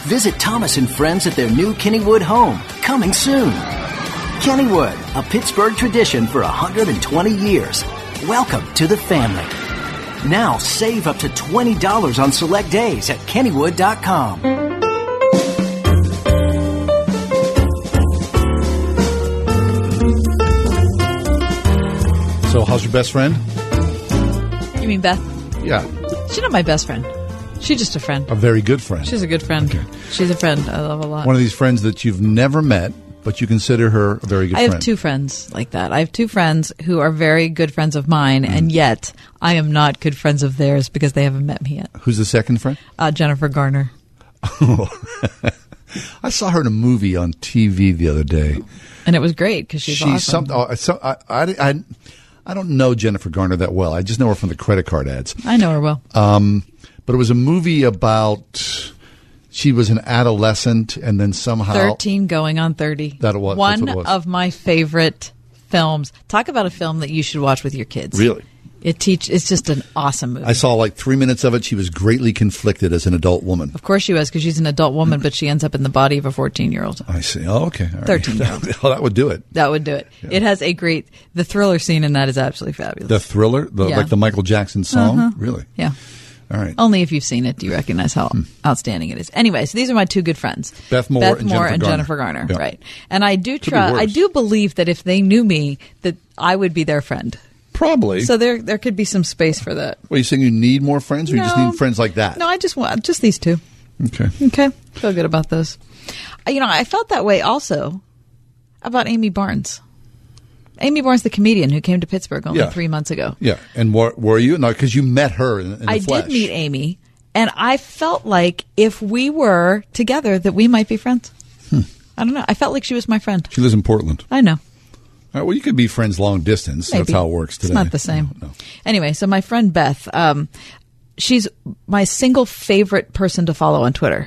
Visit Thomas and friends at their new Kennywood home, coming soon. Kennywood, a Pittsburgh tradition for 120 years. Welcome to the family. Now save up to $20 on select days at kennywood.com. So, how's your best friend? You mean Beth? Yeah, She's not my best friend. She's just a friend. a very good friend. She's a good friend. She's a friend I love a lot. One of these friends that you've never met, but you consider her a very good friend? I have two friends like that. I have two friends who are very good friends of mine, Mm. and yet I am not good friends of theirs because they haven't met me yet. Who's the second friend? Uh, Jennifer Garner. I saw her in a movie on TV the other day. And it was great because she's, She's awesome. some. Oh, so, I, I, I, I don't know Jennifer Garner that well. I just know her from the credit card ads. I know her well. Um, but it was a movie about she was an adolescent and then somehow 13 going on 30. That it was- One was. of my favorite films. Talk about a film that you should watch with your kids. Really? It teach it's just an awesome movie. I saw like three minutes of it. She was greatly conflicted as an adult woman. of course she was because she's an adult woman, but she ends up in the body of a 14-year-old. I see. Oh, okay. All right. 13-year-old. oh, that would do it. That would do it. It has a great the thriller scene in that is absolutely fabulous. The thriller, the, Yeah. like the Michael Jackson song. Uh-huh. Really? Yeah. All right. Only if you've seen it do you recognize how hmm. outstanding it is. Anyway, so these are my two good friends, Beth Moore and Jennifer Garner. Jennifer Garner, Yeah. right? And I do be try. I do believe that if they knew me, that I would be their friend. Probably. So there, there could be some space for that. Well, you saying you need more friends, or you just need friends like that? No, I just want just these two. Okay. Okay, feel good about those. You know, I felt that way also about Amy Barnes. Amy Barnes, the comedian who came to Pittsburgh only Yeah. three months ago. Yeah. And were, were you? No, because you met her in, in I flesh. did meet Amy, and I felt like if we were together, that we might be friends. Hmm. I don't know. I felt like she was my friend. She lives in Portland. I know. Right, well, you could be friends long distance. That's how it works today. It's not the same. Anyway, so my friend Beth, um, she's my single favorite person to follow on Twitter.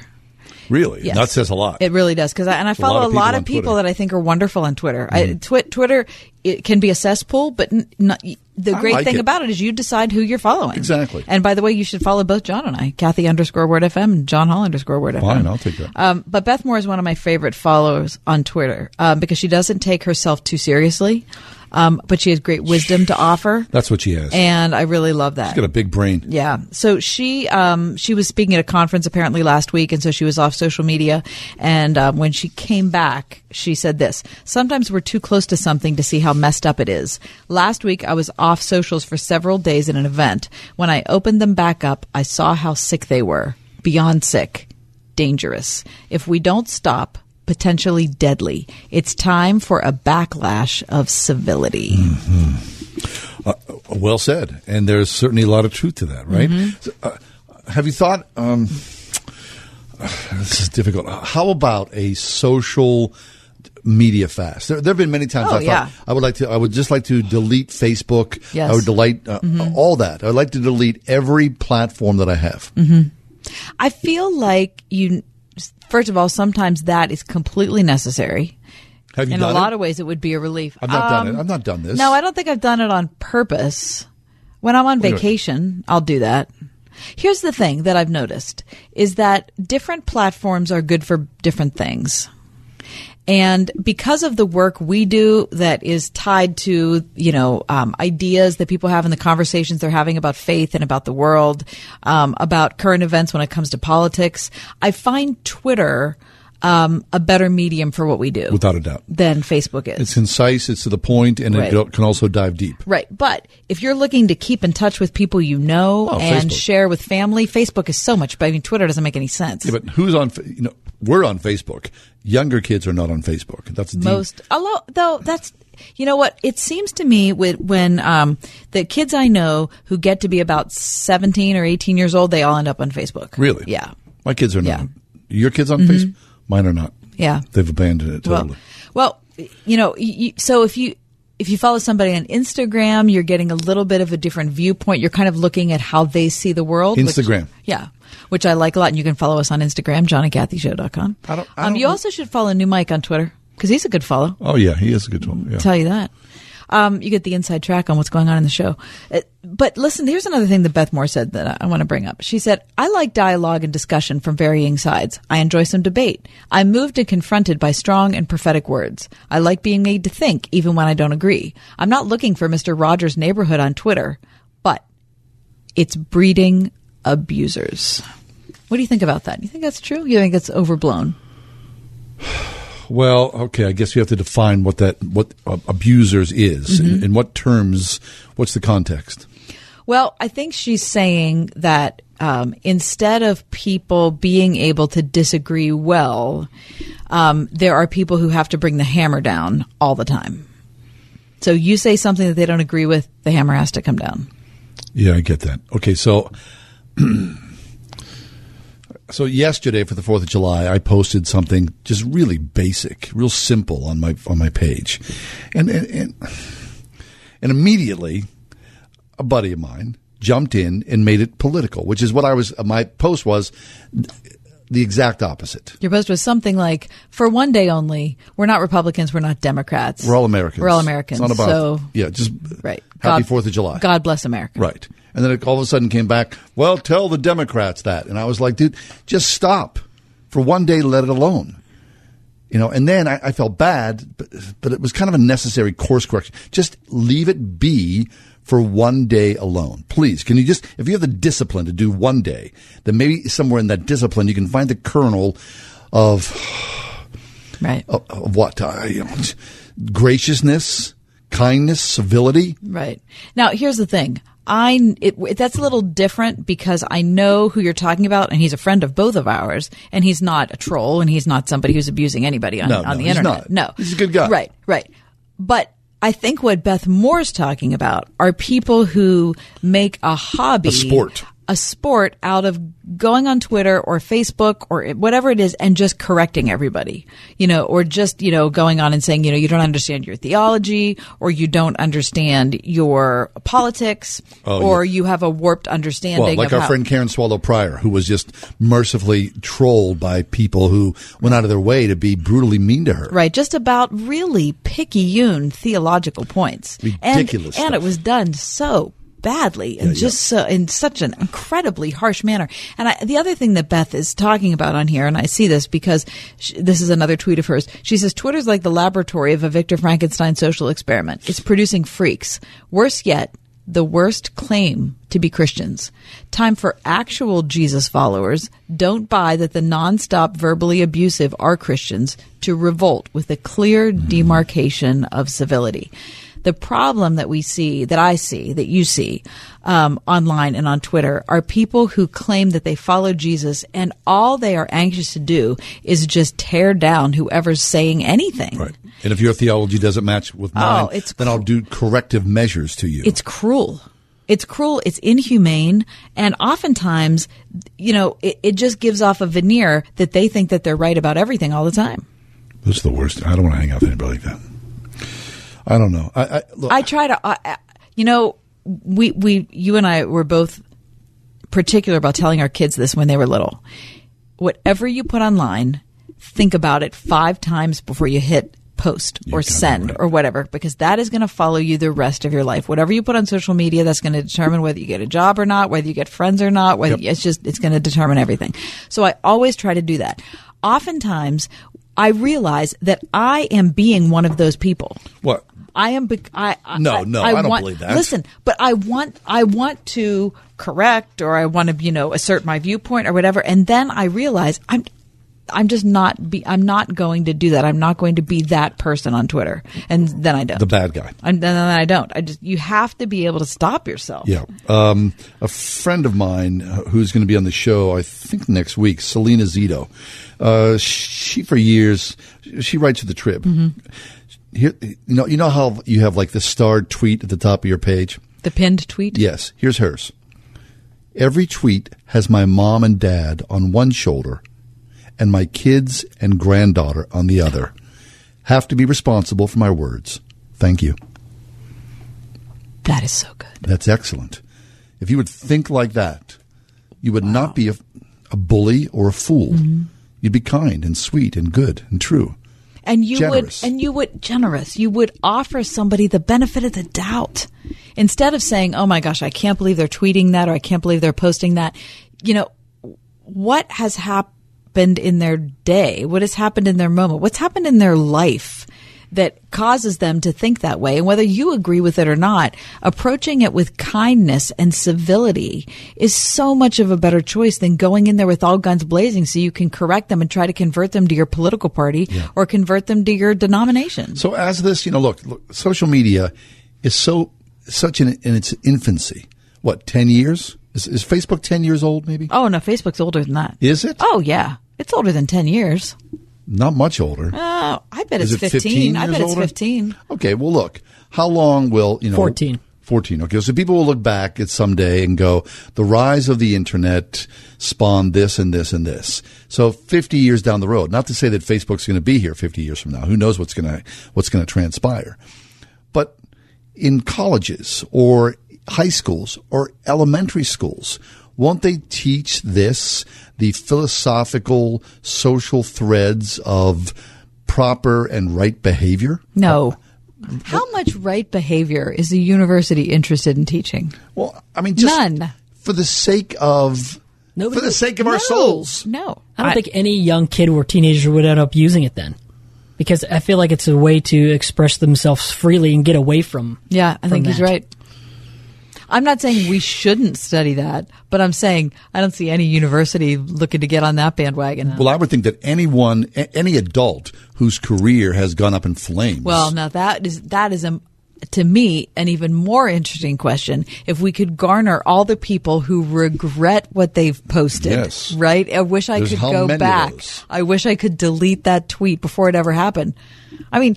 Really? Yes. That says a lot. It really does because I, and I A follow lot of a lot people of people Mm-hmm. that I think are wonderful on Twitter. I, twi- Twitter it can be a cesspool, but n- not, the I great like thing it. about it is you decide who you're following. Exactly. And by the way, you should follow both John and I, Kathy underscore Word FM and John Hall underscore Word FM. Fine, I'll take that. Um, but Beth Moore is one of my favorite followers on Twitter um, because she doesn't take herself too seriously, um, but she has great wisdom to offer. That's what she has. And I really love that. She's got a big brain. Yeah. So she um, she was speaking at a conference apparently last week, and so she was off social media. And um, when she came back, she said this: Sometimes we're too close to something to see how messed up it is. Last week, I was off socials for several days at an event. When I opened them back up, I saw how sick they were, beyond sick, dangerous. If we don't stop. Potentially deadly. It's time for a backlash of civility. Uh, well said. And there's certainly a lot of truth to that, right? Mhm. So, uh, have you thought? Um, this is difficult. How about a social media fast? There, there have been many times Oh, I thought yeah. I would like to. I would just like to delete Facebook. Yes. I would delete uh, Mhm. all that. I would like to delete every platform that I have. hmm I feel like you. First of all, sometimes that is completely necessary. Have you In done a lot it? of ways, it would be a relief. I've not done Um, it. I've not done this. No, I don't think I've done it on purpose. When I'm on Wait vacation, I'll do that. Here's the thing that I've noticed is that different platforms are good for different things. And because of the work we do that is tied to, you know, um, ideas that people have in the conversations they're having about faith and about the world, um, about current events when it comes to politics, I find Twitter um, a better medium for what we do Without a doubt. than Facebook is. It's concise. It's to the point, and Right. it can also dive deep. Right. But if you're looking to keep in touch with people you know Oh, and Facebook. share with family, Facebook is so much. But I mean, Twitter doesn't make any sense. Yeah, but who's on? You know, we're on Facebook. Younger kids are not on Facebook. That's the Most, although, though, that's, you know what? It seems to me with, when, um, the kids I know who get to be about 17 or 18 years old, they all end up on Facebook. Really? Yeah. My kids are Yeah. not. Your kids on Mhm. Facebook? Mine are not. Yeah. They've abandoned it totally. Well, well, you know, you, so if you, if you follow somebody on Instagram, you're getting a little bit of a different viewpoint. You're kind of looking at how they see the world. which- Instagram. yeah. Which I like a lot. And you can follow us on Instagram, johnancathy.show.com. I don't, um, you also should follow New Mike on Twitter because he's a good follow. oh yeah, he is a good one. Yeah. Tell you that. Um, you get the inside track on what's going on in the show. Uh, but listen, here's another thing that Beth Moore said that I want to bring up. She said, I like dialogue and discussion from varying sides. I enjoy some debate. I'm moved and confronted by strong and prophetic words. I like being made to think, even when I don't agree. I'm not looking for Mr. Rogers' neighborhood on Twitter, but it's breeding abusers. What do you think about that? You think that's true? You think it's overblown? Well, okay, I guess you have to define what that what uh, abusers is. Mhm. In, in what terms? What's the context? Well, I think she's saying that um, instead of people being able to disagree well, um, there are people who have to bring the hammer down all the time. So you say something that they don't agree with, the hammer has to come down. Yeah, I get that. Okay, so so yesterday for the Fourth of July, I posted something just really basic, real simple on my on my page, and and and, and immediately a buddy of mine jumped in and made it political, which is what I was. My post was the exact opposite. Your post was something like, "For one day only, we're not Republicans, we're not Democrats, We're all Americans. We're all Americans." It's not about so yeah, just right. Happy God- Fourth of July. God bless America. Right. And then it all of a sudden came back, well, tell the Democrats that. And I was like, dude, just stop. For one day, let it alone. You know, and then I, I felt bad, but, but it was kind of a necessary course correction. Just leave it be for one day alone. Please, can you just, if you have the discipline to do one day, then maybe somewhere in that discipline you can find the kernel of, right. of, of what? Uh, you know, graciousness, kindness, civility. Right. Now, here's the thing. I it, that's a little different because I know who you're talking about, and he's a friend of both of ours, and he's not a troll, and he's not somebody who's abusing anybody on, No, on no, the he's internet. not. No, He's a good guy. Right, right. But I think what Beth Moore's talking about are people who make a hobby, A sport. A sport out of going on Twitter or Facebook or whatever it is and just correcting everybody, you know, or just, you know, going on and saying, you know, you don't understand your theology or you don't understand your politics Oh, or you have a warped understanding Well, like our how- friend Karen Swallow Pryor, who was just mercifully trolled by people who went out of their way to be brutally mean to her. Right, just about really picayune theological points. Ridiculous And, and it was done so badly and just so in such an incredibly harsh manner. And I, the other thing that Beth is talking about on here, and I see this because sh this is another tweet of hers. She says Twitter's like the laboratory of a Victor Frankenstein social experiment. It's producing freaks. Worse yet, the worst claim to be Christians. Time for actual Jesus followers. Don't buy that the nonstop verbally abusive are Christians to revolt with a clear mm. demarcation of civility. The problem that we see, that I see, that you see um, online and on Twitter, are people who claim that they follow Jesus, and all they are anxious to do is just tear down whoever's saying anything. Right. And if your theology doesn't match with mine, Oh, it's then I'll do corrective measures to you. It's cruel. It's cruel. It's inhumane. And oftentimes, you know, it, it just gives off a veneer that they think that they're right about everything all the time. This is the worst. I don't want to hang out with anybody like that. I don't know. I, I, look, I try to, I you know, we, we, you and I were both particular about telling our kids this when they were little. Whatever you put online, think about it five times before you hit post or send or whatever, because that is going to follow you the rest of your life. Whatever you put on social media, that's going to determine whether you get a job or not, whether you get friends or not, whether it's just, it's going to determine everything. So I always try to do that. Oftentimes, I realize that I am being one of those people. What? I am. Bec- I, I No, no, I don't want, believe that. Listen, but I want. I want to correct, or I want to, you know, assert my viewpoint, or whatever. And then I realize I'm. I'm just not. Be, I'm not going to do that. I'm not going to be that person on Twitter, and then I don't. the bad guy. and then I don't. I just. You have to be able to stop yourself. Yeah. Um, a friend of mine uh, who's going to be on the show, I think next week, Selena Zito. Uh, she for years she writes for the Trib. Here, you know, you know how you have like the starred tweet at the top of your page. The pinned tweet. Yes. Here's hers. Every tweet has my mom and dad on one shoulder, and my kids and granddaughter on the other. Have to be responsible for my words. Thank you. That is so good. That's excellent. If you would think like that, you would not be a, a bully or a fool. You'd be kind and sweet and good and true. and you Generous. would and you would generous. You would offer somebody the benefit of the doubt. Instead of saying oh my gosh i can't believe they're tweeting that or i can't believe they're posting that you know what has happened in their day? What has happened in their moment? What's happened in their life that causes them to think that way and whether you agree with it or not approaching it with kindness and civility is so much of a better choice than going in there with all guns blazing so you can correct them and try to convert them to your political party or convert them to your denomination So as this, you know, look, look social media is so such in, in its infancy. What, 10 years? Is, is Facebook 10 years old maybe? oh no facebook's older than that Is it? oh yeah it's older than 10 years Not much older. oh i bet Is it's it 15, 15 i bet it's older? 15 Okay, well, look, how long will, you know. 14. 14. Okay, so people will look back at someday and go, the rise of the internet spawned this and this and this. So 50 years down the road, not to say that Facebook's going to be here 50 years from now. Who knows what's going to, what's going to transpire. But in colleges or high schools or elementary schools, won't they teach this, the philosophical social threads of proper and right behavior? no how much right behavior is the university interested in teaching Well, I mean, just none for the sake of Nobody- for the sake of our souls. no I don't think any young kid or teenager would end up using it then. Because I feel like it's a way to express themselves freely and get away from. Yeah, I from think he's right. I'm not saying we shouldn't study that, but I'm saying I don't see any university looking to get on that bandwagon. Well, I would think that anyone, any adult whose career has gone up in flames. Well, now that is that is a to me an even more interesting question. If we could garner all the people who regret what they've posted, Yes. right? I wish I There's could go back. I wish I could delete that tweet before it ever happened. I mean.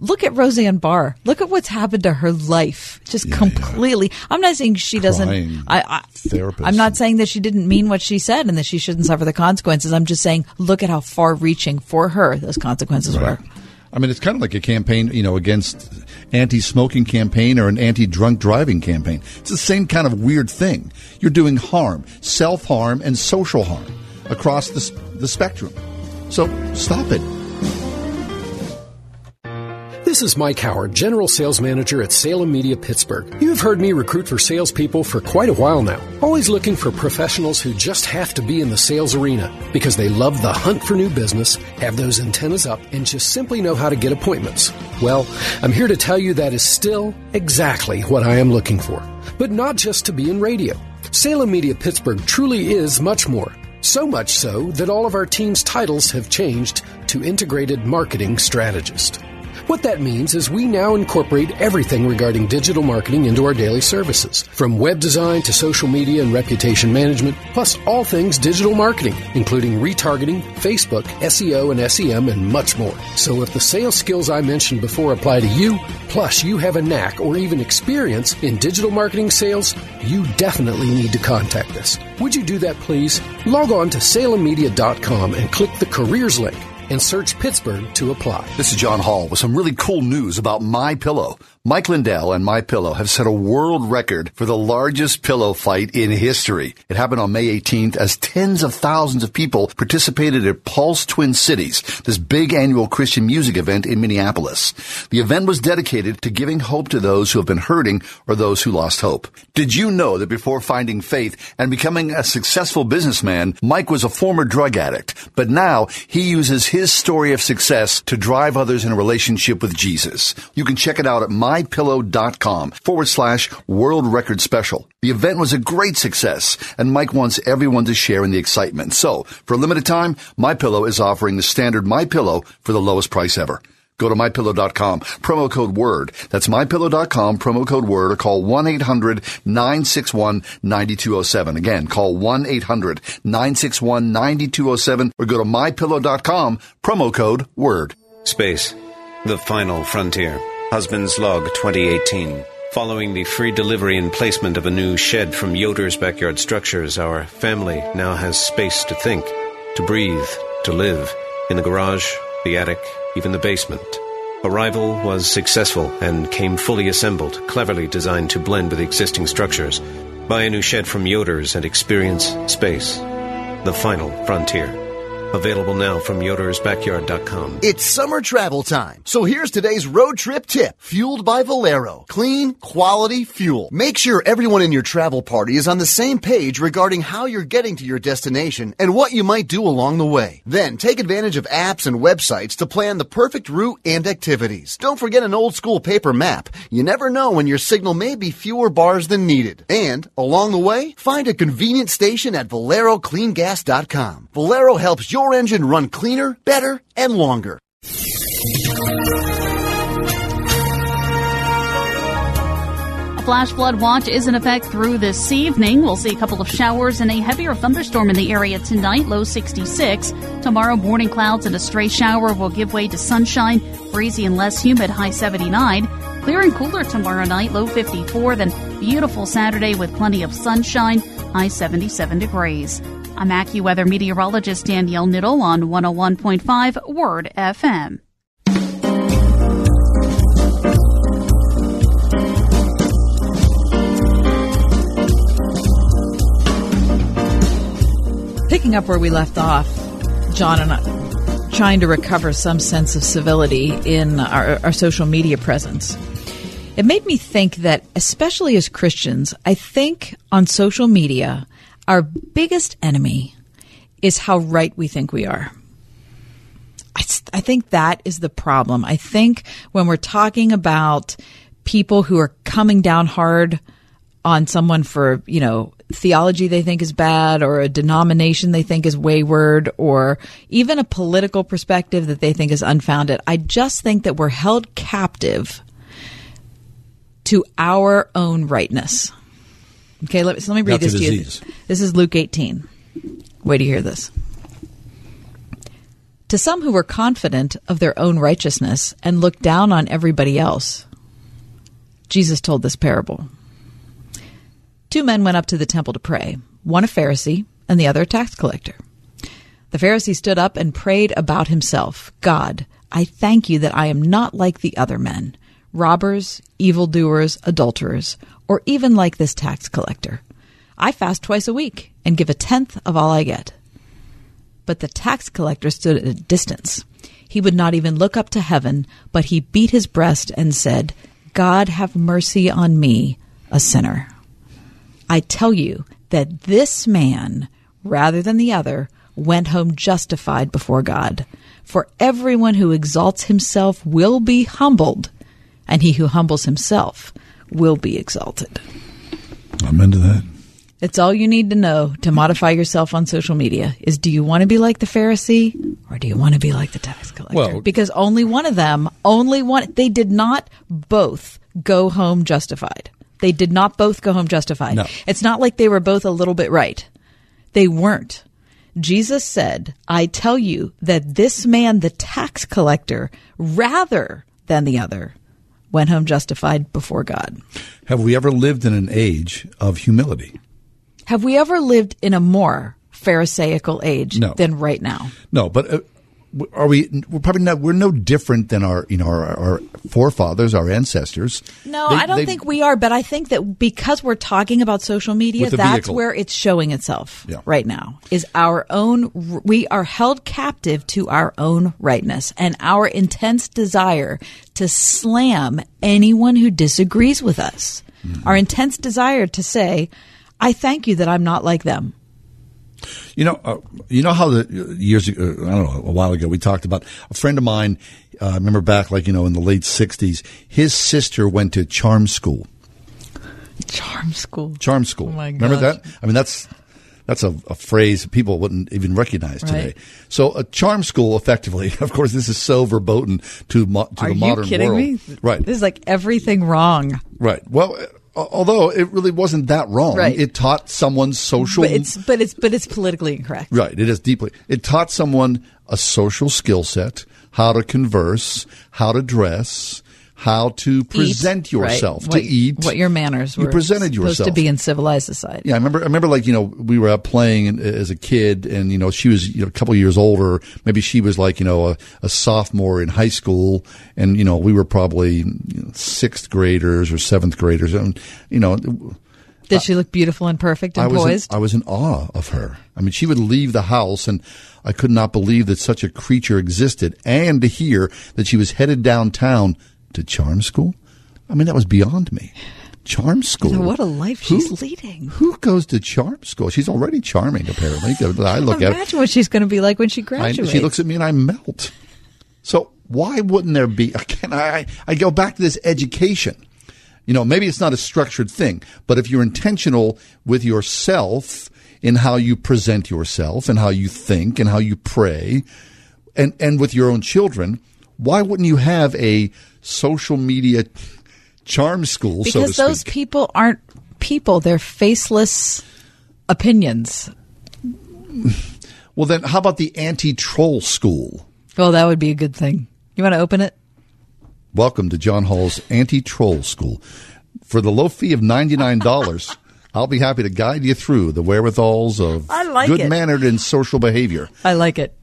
Look at Roseanne Barr. Look at what's happened to her life. Just completely. I'm not saying she doesn't. I, I. I'm not saying that she didn't mean what she said and that she shouldn't suffer the consequences. I'm just saying, look at how far reaching for her those consequences were. I mean, it's kind of like a campaign, you know, against anti-smoking campaign or an anti-drunk driving campaign. It's the same kind of weird thing. You're doing harm, self-harm and social harm across the, the spectrum. So stop it. This is Mike Howard, General Sales Manager at Salem Media Pittsburgh. You have heard me recruit for salespeople for quite a while now. Always looking for professionals who just have to be in the sales arena because they love the hunt for new business, have those antennas up, and just simply know how to get appointments. Well, I'm here to tell you that is still exactly what I am looking for. But not just to be in radio. Salem Media Pittsburgh truly is much more. So much so that all of our team's titles have changed to Integrated Marketing Strategist. What that means is we now incorporate everything regarding digital marketing into our daily services, from web design to social media and reputation management, plus all things digital marketing, including retargeting, Facebook, SEO and SEM, and much more. So if the sales skills I mentioned before apply to you, plus you have a knack or even experience in digital marketing sales, you definitely need to contact us. Would you do that, please? Log on to salemmedia.com and click the careers link and search Pittsburgh to apply. This is John Hall with some really cool news about My Pillow. Mike Lindell and My Pillow have set a world record for the largest pillow fight in history. It happened on May 18th as tens of thousands of people participated at Pulse Twin Cities, this big annual Christian music event in Minneapolis. The event was dedicated to giving hope to those who have been hurting or those who lost hope. Did you know that before finding faith and becoming a successful businessman, Mike was a former drug addict, but now he uses his story of success to drive others in a relationship with Jesus. You can check it out at my mypillow.com forward slash world record special. The event was a great success and Mike wants everyone to share in the excitement. So for a limited time, MyPillow is offering the standard MyPillow for the lowest price ever. Go to mypillow.com, promo code WORD. That's mypillow.com, promo code WORD, or call 1-800-961-9207. Again, call 1-800-961-9207, or go to mypillow.com, promo code WORD. Space. The final frontier. Husband's Log 2018. Following the free delivery and placement of a new shed from Yoder's Backyard Structures, our family now has space to think, to breathe, to live. In the garage, the attic, even the basement. Arrival was successful and came fully assembled, cleverly designed to blend with existing structures. Buy a new shed from Yoder's and experience space. The final frontier. Available now from yodersbackyard.com. It's summer travel time, so here's today's road trip tip. Fueled by Valero. Clean, quality fuel. Make sure everyone in your travel party is on the same page regarding how you're getting to your destination and what you might do along the way. Then take advantage of apps and websites to plan the perfect route and activities. Don't forget an old school paper map. You never know when your signal may be fewer bars than needed. And along the way, find a convenient station at ValeroCleanGas.com. Valero helps your engine run cleaner, better, and longer. A flash flood watch is in effect through this evening. We'll see a couple of showers and a heavier thunderstorm in the area tonight, low 66. Tomorrow, morning clouds and a stray shower will give way to sunshine, breezy and less humid, high 79. Clear and cooler tomorrow night, low 54. Then beautiful Saturday with plenty of sunshine, high 77 degrees. I'm AccuWeather meteorologist Danielle Niddle on 101.5 Word FM. Picking up where we left off, John and I trying to recover some sense of civility in our, our social media presence. It made me think that, especially as Christians, I think on social media, our biggest enemy is how right we think we are. I, I think that is the problem. I think when we're talking about people who are coming down hard on someone for, you know, theology they think is bad or a denomination they think is wayward or even a political perspective that they think is unfounded. I just think that we're held captive to our own rightness. Okay, let, me, so let me read this to you. This is Luke 18. Wait to hear this. To some who were confident of their own righteousness and looked down on everybody else, Jesus told this parable. Two men went up to the temple to pray, one a Pharisee and the other a tax collector. The Pharisee stood up and prayed about himself God, I thank you that I am not like the other men, robbers, evildoers, adulterers, or even like this tax collector. I fast twice a week and give a tenth of all I get. But the tax collector stood at a distance. He would not even look up to heaven, but he beat his breast and said, God have mercy on me, a sinner. I tell you that this man, rather than the other, went home justified before God. For everyone who exalts himself will be humbled, and he who humbles himself will be exalted. I'm into that. It's all you need to know to modify yourself on social media is do you want to be like the Pharisee or do you want to be like the tax collector? Well- because only one of them, only one, they did not both go home justified. They did not both go home justified. No. It's not like they were both a little bit right. They weren't. Jesus said, I tell you that this man, the tax collector, rather than the other, went home justified before God. Have we ever lived in an age of humility? Have we ever lived in a more Pharisaical age No. than right now? No, but uh, are we? We're probably not. We're no different than our, you know, our, our forefathers, our ancestors. No, They- I don't they- think we are, but I think that because we're talking about social media, that's vehicle. where it's showing itself Yeah. right now. Is our own we are held captive to our own rightness and our intense desire to slam anyone who disagrees with us. Mm-hmm. Our intense desire to say, "I thank you that I'm not like them." You know, uh, you know how the years ago, I don't know, a while ago, we talked about a friend of mine. Uh, I remember back, like you know, in the late '60s, his sister went to charm school. Charm school. Charm school. Oh my Remember that? I mean, that's that's a, a phrase people wouldn't even recognize today. Right. So, a charm school, effectively, of course, this is so verboten to mo- to Are the you modern kidding world. me? Right. This is like everything wrong. Right. Well, uh, although it really wasn't that wrong, Right. it taught someone social. But it's but it's but it's politically incorrect. Right. It is deeply. It taught someone a social skill set, how to converse, how to dress, how to present Eat, yourself, right. to What- eat. what your manners were You presented supposed yourself. to be in civilized society. Yeah, I remember. I remember, like you know, we were out playing as a kid, and you know, she was you know, a couple years older. Maybe she was like you know a, a sophomore in high school, and you know, we were probably you know, sixth graders or seventh graders, and you know, Did she look beautiful and perfect and I was poised? In, I was in awe of her. I mean, she would leave the house, and I could not believe that such a creature existed, and to hear that she was headed downtown to charm school. I mean, that was beyond me. Charm school. So what a life Who- she's leading. Who goes to charm school? She's already charming, apparently. I look at her. Imagine what she's going to be like when she I, graduates. she looks at me and I melt. So why wouldn't there be? Again, I I go back to this education. You know, maybe it's not a structured thing, but if you're intentional with yourself in how you present yourself and how you think and how you pray, and and with your own children, why wouldn't you have a social media charm school? so because to those people aren't people; they're faceless opinions. Well, then how about the anti-troll school? Well, that would be a good thing. You want to open it? Welcome to John Hall's Anti Troll School. For the low fee of $99, I'll be happy to guide you through the wherewithals of like good mannered and social behavior. I like it.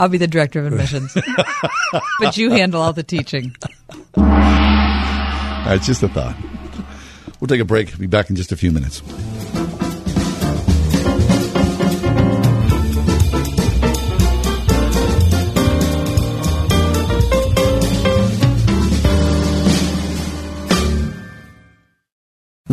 I'll be the director of admissions, but you handle all the teaching. All right, it's just a thought. We'll take a break. Be back in just a few minutes.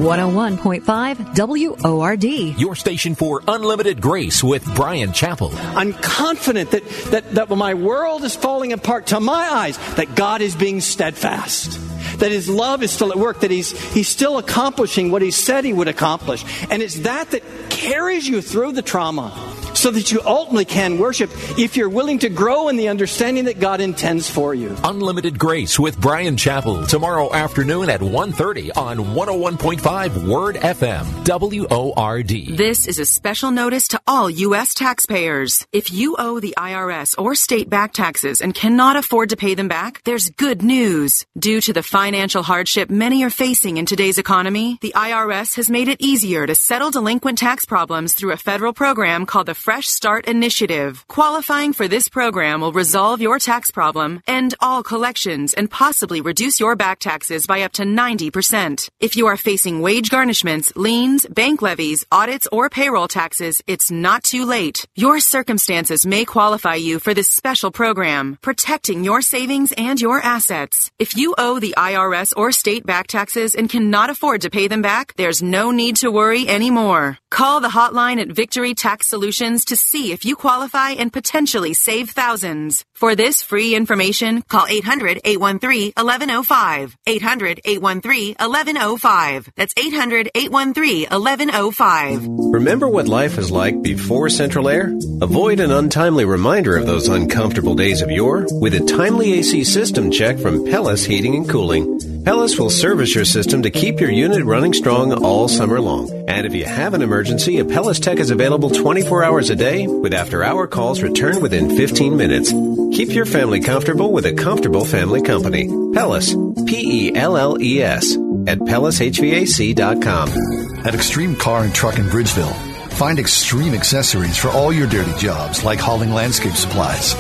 One hundred one point five WORD. Your station for unlimited grace with Bryan Chapell. I'm confident that, that, that when my world is falling apart to my eyes, that God is being steadfast. That his love is still at work, that he's, he's still accomplishing what he said he would accomplish. And it's that that carries you through the trauma so that you ultimately can worship if you're willing to grow in the understanding that God intends for you. Unlimited Grace with Bryan Chapell tomorrow afternoon at 1.30 on 101.5 Word FM, W-O-R-D. This is a special notice to all U.S. taxpayers. If you owe the IRS or state back taxes and cannot afford to pay them back, there's good news. Due to the financial hardship many are facing in today's economy, the IRS has made it easier to settle delinquent tax problems through a federal program called the Fresh Start Initiative. Qualifying for this program will resolve your tax problem, end all collections, and possibly reduce your back taxes by up to 90%. If you are facing wage garnishments, liens, bank levies, audits, or payroll taxes, it's not too late. Your circumstances may qualify you for this special program, protecting your savings and your assets. If you owe the IRS or state back taxes and cannot afford to pay them back, there's no need to worry anymore. Call the hotline at Victory Tax Solutions to see if you qualify and potentially save thousands. For this free information, call 800 813 1105. 800 813 1105. That's 800 813 1105. Remember what life was like before Central Air? Avoid an untimely reminder of those uncomfortable days of yore with a timely AC system check from Pelles Heating and Cooling. Pelles will service your system to keep your unit running strong all summer long. And if you have an emergency, a Pelles Tech is available 24 hours a day with after hour calls returned within 15 minutes. Keep your family comfortable with a comfortable family company. Pelles, P E L L E S, at PellesHVAC.com. At Extreme Car and Truck in Bridgeville, find extreme accessories for all your dirty jobs like hauling landscape supplies.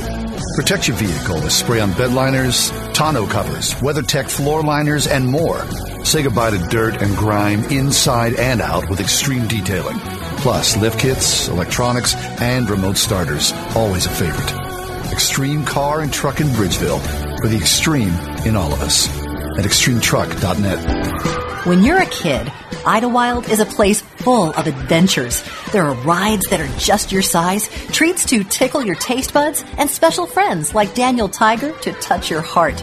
Protect your vehicle with spray on bed liners, tonneau covers, WeatherTech floor liners, and more. Say goodbye to dirt and grime inside and out with extreme detailing. Plus, lift kits, electronics, and remote starters. Always a favorite. Extreme Car and Truck in Bridgeville for the extreme in all of us. At extremetruck.net. When you're a kid, Idlewild is a place full of adventures. There are rides that are just your size, treats to tickle your taste buds, and special friends like Daniel Tiger to touch your heart.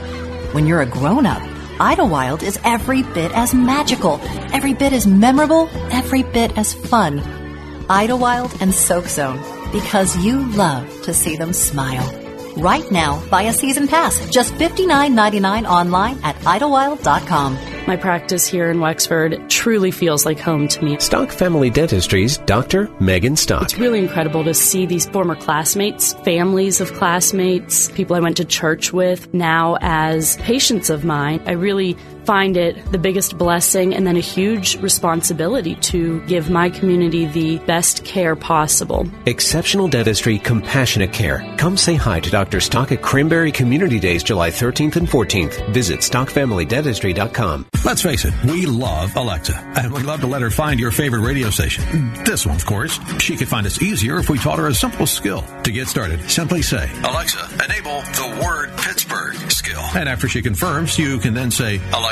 When you're a grown up, Idlewild is every bit as magical, every bit as memorable, every bit as fun. Idlewild and Soak Zone, because you love to see them smile. Right now, buy a season pass, just $59.99 online at idlewild.com. My practice here in Wexford truly feels like home to me. Stock Family Dentistry's Dr. Megan Stock. It's really incredible to see these former classmates, families of classmates, people I went to church with, now as patients of mine. I really find it the biggest blessing and then a huge responsibility to give my community the best care possible. Exceptional dentistry, compassionate care. Come say hi to Dr. Stock at Cranberry Community Days, July 13th and 14th. Visit stockfamilydentistry.com. Let's face it, we love Alexa, and we'd love to let her find your favorite radio station. This one, of course. She could find us easier if we taught her a simple skill. To get started, simply say, Alexa, enable the word Pittsburgh skill. And after she confirms, you can then say, Alexa,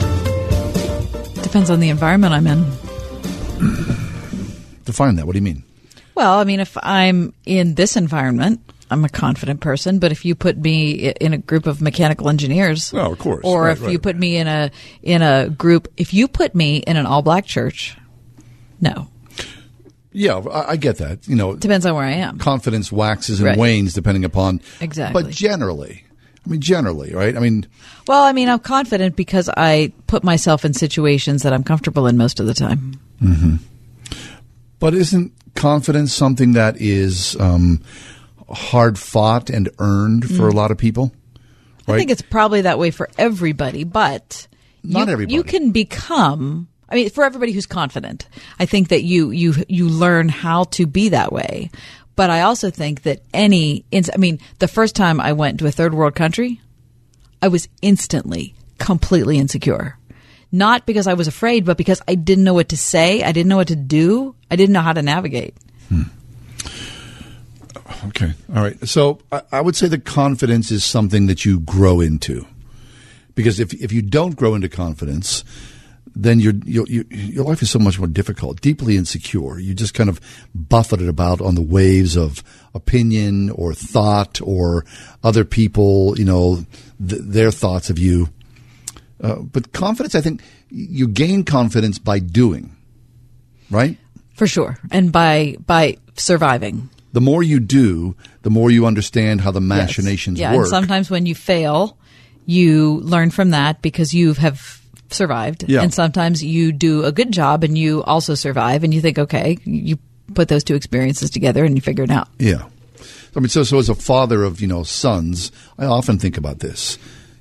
Depends on the environment I'm in. Define that. What do you mean? Well, I mean, if I'm in this environment, I'm a confident person. But if you put me in a group of mechanical engineers, oh, of course, or Right, if right. you put me in a in a group, if you put me in an all black church, no, Yeah, I, I get that. You know, depends on where I am. confidence waxes and wanes depending upon Exactly. But generally, I mean, generally, right? I mean, Well, I mean, I'm confident because I put myself in situations that I'm comfortable in most of the time. hmm but isn't confidence something that is um, hard fought and earned for a Mm. lot of people? I think it's probably that way for everybody, but Not you, everybody. You can become. I mean, for everybody who's confident, I think that you you you learn how to be that way. But I also think that any. I mean, the first time I went to a third world country, I was instantly completely insecure. Not because I was afraid, but because I didn't know what to say. I didn't know what to do. I didn't know how to navigate. Hmm. Okay. All right. So I, I would say that confidence is something that you grow into, because if if you don't grow into confidence, then your your your life is so much more difficult, deeply insecure. You just kind of buffeted about on the waves of opinion or thought or other people, you know, th- their thoughts of you. Uh, but confidence, I think, you gain confidence by doing, right? For sure. And by by surviving. The more you do, the more you understand how the machinations yeah, work. and sometimes when you fail, you learn from that because you have survived. Yeah. And sometimes you do a good job and you also survive and you think, okay, you put those two experiences together and you figure it out. Yeah. I mean, so, so as a father of, you know, sons, I often think about this,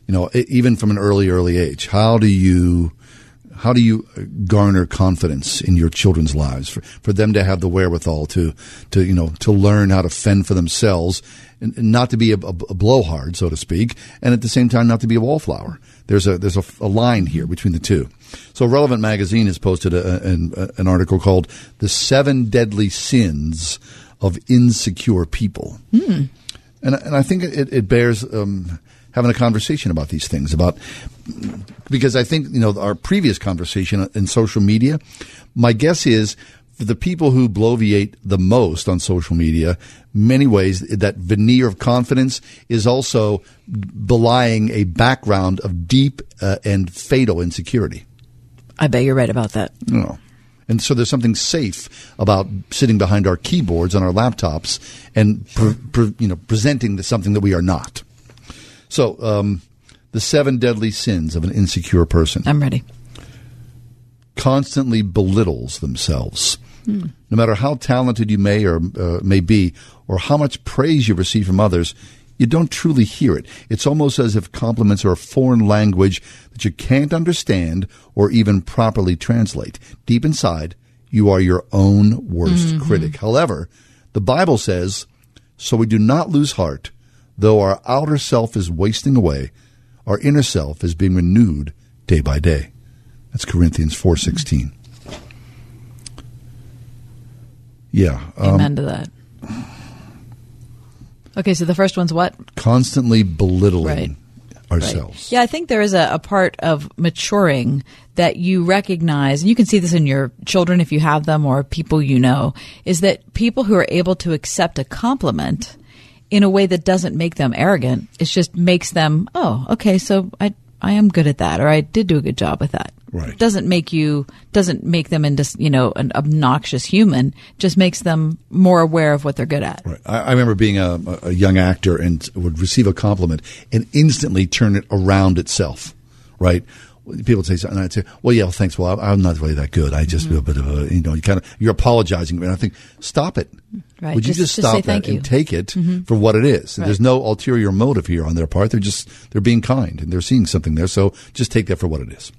you know, even from an early, early age. How do you, how do you uh, garner confidence in your children's lives for, for them to have the wherewithal to to you know to learn how to fend for themselves and, and not to be a, a, a, blowhard so to speak and at the same time not to be a wallflower there's a there's a, a line here between the two so relevant magazine has posted a, an, an article called the seven deadly sins of insecure people Hmm. and, and I think it, it bears um, having a conversation about these things about because I think you know our previous conversation in social media. My guess is the people who bloviate the most on social media, many ways that veneer of confidence is also belying a background of deep uh, and fatal insecurity. I bet you're right about that. Know. And so there's something safe about sitting behind our keyboards on our laptops and pre- pre- you know presenting something that we are not. So, um, the seven deadly sins of an insecure person. I'm ready. Constantly belittles themselves. No matter how talented you may or uh, may be, or how much praise you receive from others, you don't truly hear it. It's almost as if compliments are a foreign language that you can't understand or even properly translate. Deep inside, you are your own worst mm-hmm. critic. However, the Bible says, so we do not lose heart, though our outer self is wasting away, our inner self is being renewed day by day. That's Corinthians 4:16. Yeah. um, Amen to that. Okay, so the first one's what? constantly belittling Right. ourselves. Yeah, I think there is a, a part of maturing that you recognize, and you can see this in your children if you have them or people you know, is that people who are able to accept a compliment in a way that doesn't make them arrogant, it just makes them, oh, okay, so I I am good at that, or I did do a good job with that. Right. Doesn't make you doesn't make them into you know an obnoxious human. Just makes them more aware of what they're good at. Right. I, I remember being a, a young actor and would receive a compliment and instantly turn it around itself. Right. People say something, and I'd say, "Well, yeah, well, thanks. Well, I- I'm not really that good. I just feel a bit of a, you know, you kind of you're apologizing, and I think, stop it. Right. Would you Just- just, just stop that and take it Mhm. for what it is? Right. There's no ulterior motive here on their part. They're just they're being kind and they're seeing something there. So just take that for what it is.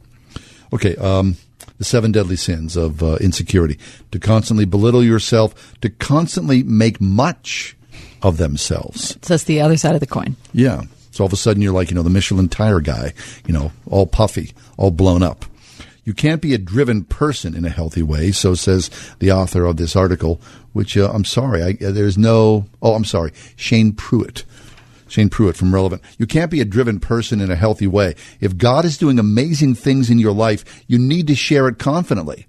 Okay. Um, the seven deadly sins of uh, insecurity: to constantly belittle yourself, to constantly make much of themselves. So that's the other side of the coin. Yeah. So all of a sudden you're like, you know, the Michelin tire guy, you know, all puffy, all blown up. You can't be a driven person in a healthy way, so says the author of this article, which uh, I'm sorry, I, uh, there's no, oh, I'm sorry, Shane Pruitt. Shane Pruitt from Relevant. You can't be a driven person in a healthy way. If God is doing amazing things in your life, you need to share it confidently.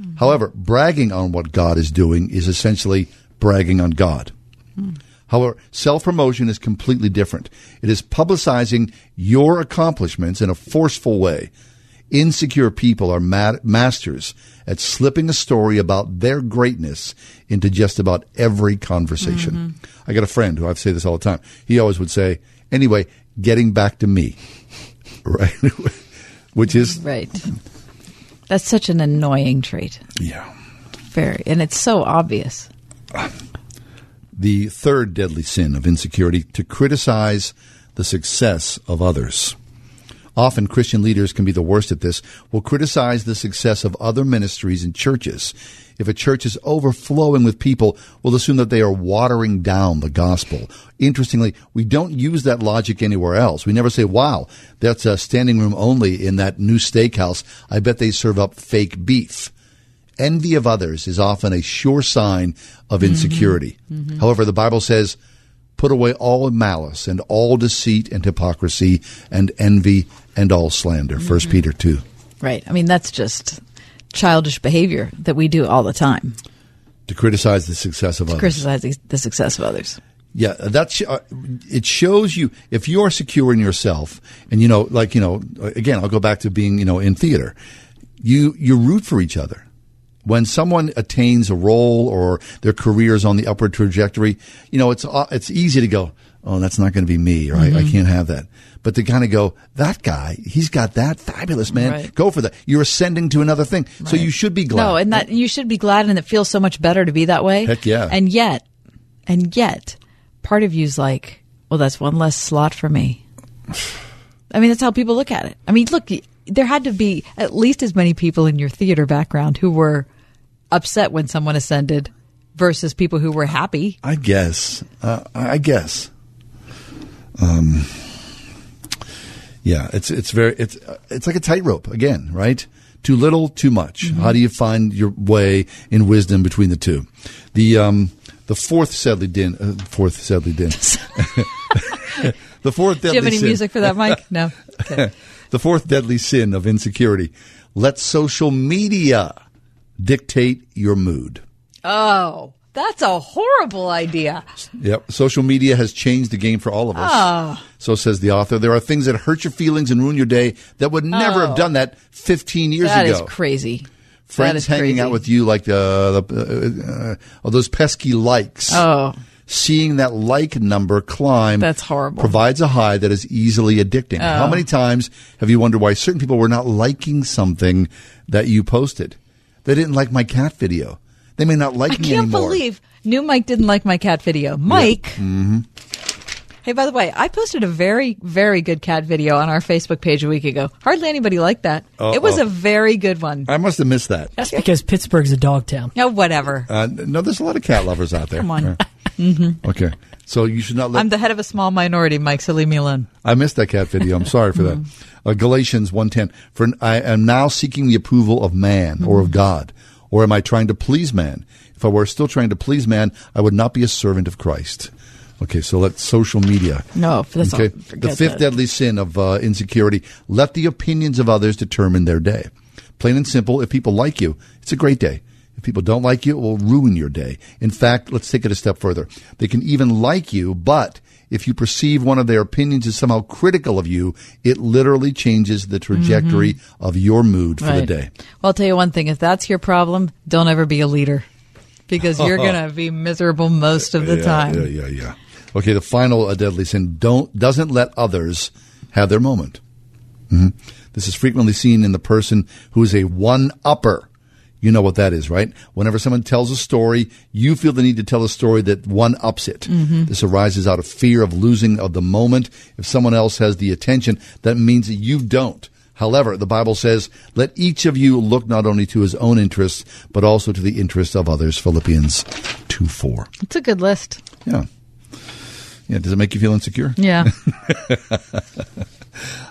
Mm-hmm. However, bragging on what God is doing is essentially bragging on God. Mm. However, self promotion is completely different. It is publicizing your accomplishments in a forceful way. Insecure people are ma- masters at slipping a story about their greatness into just about every conversation. Mm-hmm. I got a friend who I say this all the time. He always would say, anyway, getting back to me. Right? Which is Right. That's such an annoying trait. Yeah. Very. And it's so obvious. the third deadly sin of insecurity to criticize the success of others. Often Christian leaders can be the worst at this, will criticize the success of other ministries and churches. If a church is overflowing with people, we'll assume that they are watering down the gospel. Interestingly, we don't use that logic anywhere else. We never say, wow, that's a standing room only in that new steakhouse. I bet they serve up fake beef. Envy of others is often a sure sign of mm-hmm. insecurity. Mm-hmm. However, the Bible says, put away all malice and all deceit and hypocrisy and envy and all slander. First Mhm. Peter 2. Right. I mean, that's just childish behavior that we do all the time. To criticize the success of To others. criticize the- success of others. Yeah, that's uh, it. Shows you if you are secure in yourself, and you know, like you know, again, I'll go back to being you know in theater. You you root for each other. When someone attains a role or their career is on the upward trajectory, you know, it's uh, it's easy to go, oh, that's not going to be me, or I, I Mhm. can't have that. But to kind of go, that guy, he's got that fabulous man. Right. Go for that. You're ascending to another thing, so you should be glad. No, and that you should be glad, and it feels so much better to be that way. Heck yeah. And yet, and yet, part of you's like, well, that's one less slot for me. I mean, that's how people look at it. I mean, look, there had to be at least as many people in your theater background who were upset when someone ascended versus people who were happy. I guess. Uh, I guess. Um, yeah, it's it's very it's it's like a tightrope again, right? Too little, too much. Mm-hmm. How do you find your way in wisdom between the two? The um, the fourth deadly din, uh, fourth deadly din. the fourth Do you have any sin. music for that, Mike? No. Okay. the fourth deadly sin of insecurity. Let social media dictate your mood. Oh, that's a horrible idea. Yep. Social media has changed the game for all of us. Oh. So says the author. There are things that hurt your feelings and ruin your day that would never Oh. have done that 15 years That ago. That is crazy. Friends is hanging crazy. out with you like uh, the, uh, uh, all those pesky likes. Oh. Seeing that like number climb. That's horrible. Provides a high that is easily addicting. How Oh. many times have you wondered why certain people were not liking something that you posted? They didn't like my cat video. They may not like me. anymore. I can't believe new Mike didn't like my cat video. Mike, hmm hey, by the way, I posted a very, very good cat video on our Facebook page a week ago. Hardly anybody liked that. Uh-oh. It was a very good one. I must have missed that. That's because Pittsburgh's a dog town. Oh, whatever. Uh, no, there's a lot of cat lovers out there. Come on. Yeah. hmm Okay. So you should not let. I'm the head of a small minority, Mike, so leave me alone. I missed that cat video. I'm sorry for that. Mm-hmm. Uh, Galatians 1.10. For I am now seeking the approval of man or Mm-hmm. of God. Or am I trying to please man? If I were still trying to please man, I would not be a servant of Christ. Okay, so let social media. No, that's all- okay. The fifth that. deadly sin of uh, insecurity. Let the opinions of others determine their day. Plain and simple. If people like you, it's a great day. If people don't like you, it will ruin your day. In fact, let's take it a step further. They can even like you, but if you perceive one of their opinions as somehow critical of you, it literally changes the trajectory of your mood for the Mm-hmm. Day. Well, I'll tell you one thing. If that's your problem, don't ever be a leader because you're going to be miserable most of the yeah, time. Yeah, yeah, yeah. Okay, the final uh, deadly sin don't doesn't let others have their moment. Mhm. This is frequently seen in the person who is a one upper. You know what that is, right? Whenever someone tells a story, you feel the need to tell a story that one ups it. Mhm. This arises out of fear of losing of the moment. If someone else has the attention, that means that you don't. However, the Bible says, let each of you look not only to his own interests, but also to the interests of others. Philippians 2 4. It's a good list. Yeah. Yeah. Does it make you feel insecure? Yeah.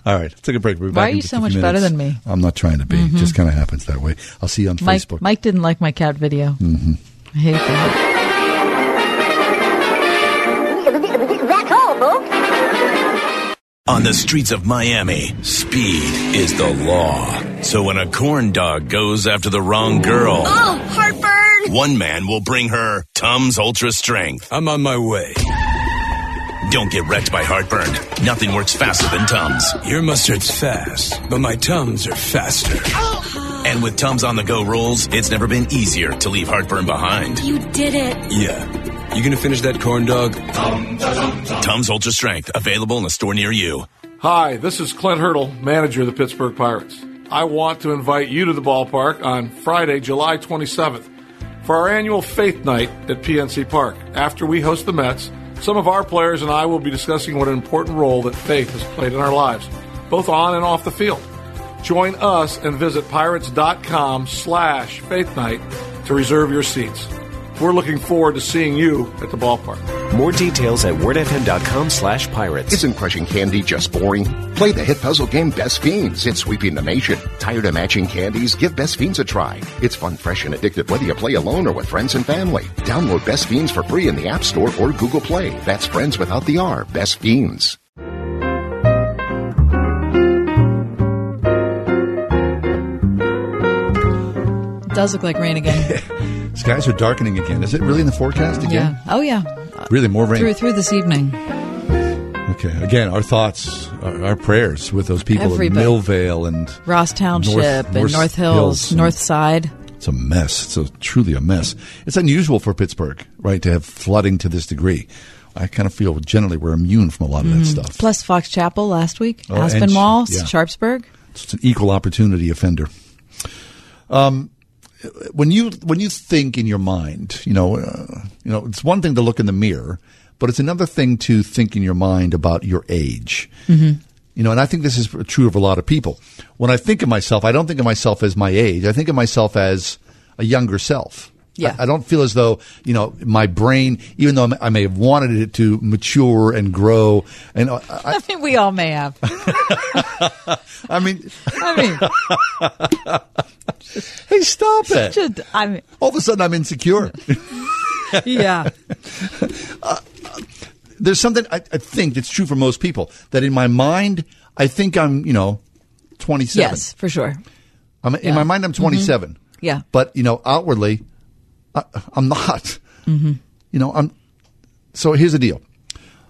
All right. Let's take a break. We'll Why are you so a few much better than me? I'm not trying to be. Mhm. It just kind of happens that way. I'll see you on Mike, Facebook. Mike didn't like my cat video. Mm-hmm. I hate that. Folks. On the streets of Miami, speed is the law. So when a corn dog goes after the wrong girl, Oh, heartburn. one man will bring her Tums Ultra Strength. I'm on my way. Don't get wrecked by heartburn. Nothing works faster than Tums. Your mustard's fast, but my Tums are faster. And with Tums on the go rolls, it's never been easier to leave heartburn behind. You did it. Yeah. You gonna finish that corn dog? Tums Ultra Strength, available in a store near you. Hi, this is Clint Hurdle, manager of the Pittsburgh Pirates. I want to invite you to the ballpark on Friday, July 27th for our annual Faith Night at PNC Park. After we host the Mets, some of our players and I will be discussing what an important role that faith has played in our lives, both on and off the field. Join us and visit pirates.com slash faith night to reserve your seats. We're looking forward to seeing you at the ballpark. More details at wordfm.com slash pirates. Isn't crushing candy just boring? Play the hit puzzle game Best Fiends. It's sweeping the nation. Tired of matching candies? Give Best Fiends a try. It's fun, fresh, and addictive whether you play alone or with friends and family. Download Best Fiends for free in the App Store or Google Play. That's friends without the R. Best Fiends. It does look like rain again. Skies are darkening again. Is it really in the forecast again? yeah. Oh, yeah. Really, more rain. Through through this evening. Okay. Again, our thoughts, our, our prayers with those people Everybody. in Millvale and Ross Township North- and North North Hills, Hills. North Side. It's a mess. It's a, truly a mess. It's unusual for Pittsburgh, right, to have flooding to this degree. I kind of feel generally we're immune from a lot of that Mhm. stuff. Plus Fox Chapel last week, Oh, and Aspinwall, Sh- yeah. Sharpsburg. It's an equal opportunity offender. Um, when you when you think in your mind, you know, uh, you know, it's one thing to look in the mirror, but it's another thing to think in your mind about your age. Mhm. You know, and I think this is true of a lot of people. When I think of myself, I don't think of myself as my age. I think of myself as a younger self. Yeah. I, I don't feel as though, you know, my brain, even though I may have wanted it to mature and grow, and I, I mean, we all may have. I mean, I mean, hey, stop it. just, I mean, All of a sudden, I'm insecure. yeah. Uh, there's something I, I think that's true for most people that in my mind, I think I'm, you know, 27. Yes, for sure. I'm, In my mind, I'm 27. Mm-hmm. Yeah. But, you know, outwardly, I, I'm not. Mm-hmm. You know, I'm. So here's the deal.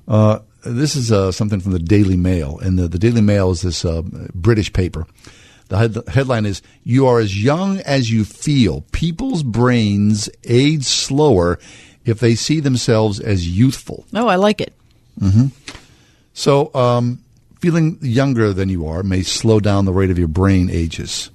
Uh, this is uh, something from the Daily Mail, and the, the Daily Mail is this uh, British paper. The head, headline is "You are as young as you feel. People's brains age slower if they see themselves as youthful." No, I like it. hmm So, um, feeling younger than you are may slow down the rate of your brain ages.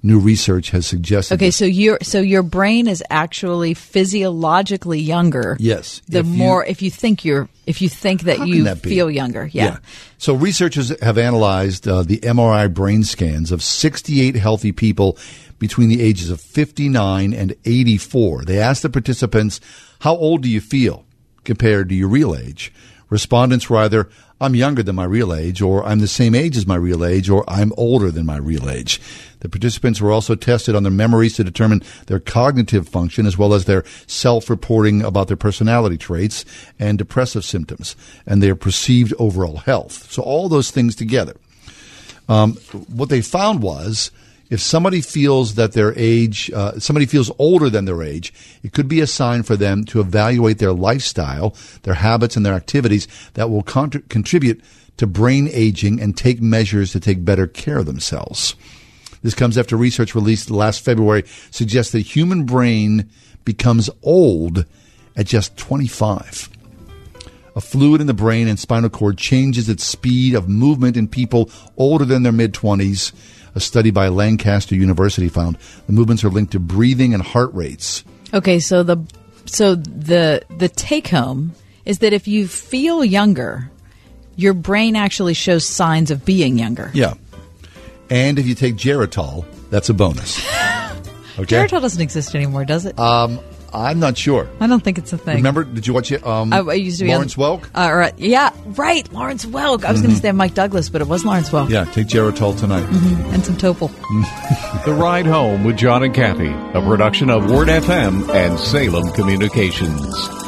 New research has suggested. Okay, so your so your brain is actually physiologically younger. Yes, The if you- more if you think you're if you think that you that feel younger. Yeah. So researchers have analyzed uh, the MRI brain scans of 68 healthy people between the ages of 59 and 84. They asked the participants, "How old do you feel compared to your real age?" Respondents were either I'm younger than my real age, or I'm the same age as my real age, or I'm older than my real age. The participants were also tested on their memories to determine their cognitive function as well as their self-reporting about their personality traits and depressive symptoms and their perceived overall health. So all those things together. Um, what they found was if somebody feels that their age, uh, somebody feels older than their age, it could be a sign for them to evaluate their lifestyle, their habits, and their activities that will contr- contribute to brain aging and take measures to take better care of themselves. This comes after research released last February suggests the human brain becomes old at just 25. A fluid in the brain and spinal cord changes its speed of movement in people older than their mid 20s. A study by Lancaster University found the movements are linked to breathing and heart rates. Okay, so the so the the take home is that if you feel younger, your brain actually shows signs of being younger. Yeah. And if you take Geritol, that's a bonus. Okay. Geritol doesn't exist anymore, does it? Um, I'm not sure. I don't think it's a thing. Remember, did you watch it? Um, I, I used to be Lawrence on, Welk? Uh, right, yeah, right, Lawrence Welk. I was going Mhm. to say Mike Douglas, but it was Lawrence Welk. Yeah, take Geritol tonight. Mhm, And some Topol. The Ride Home with John and Kathy, a production of Word FM and Salem Communications.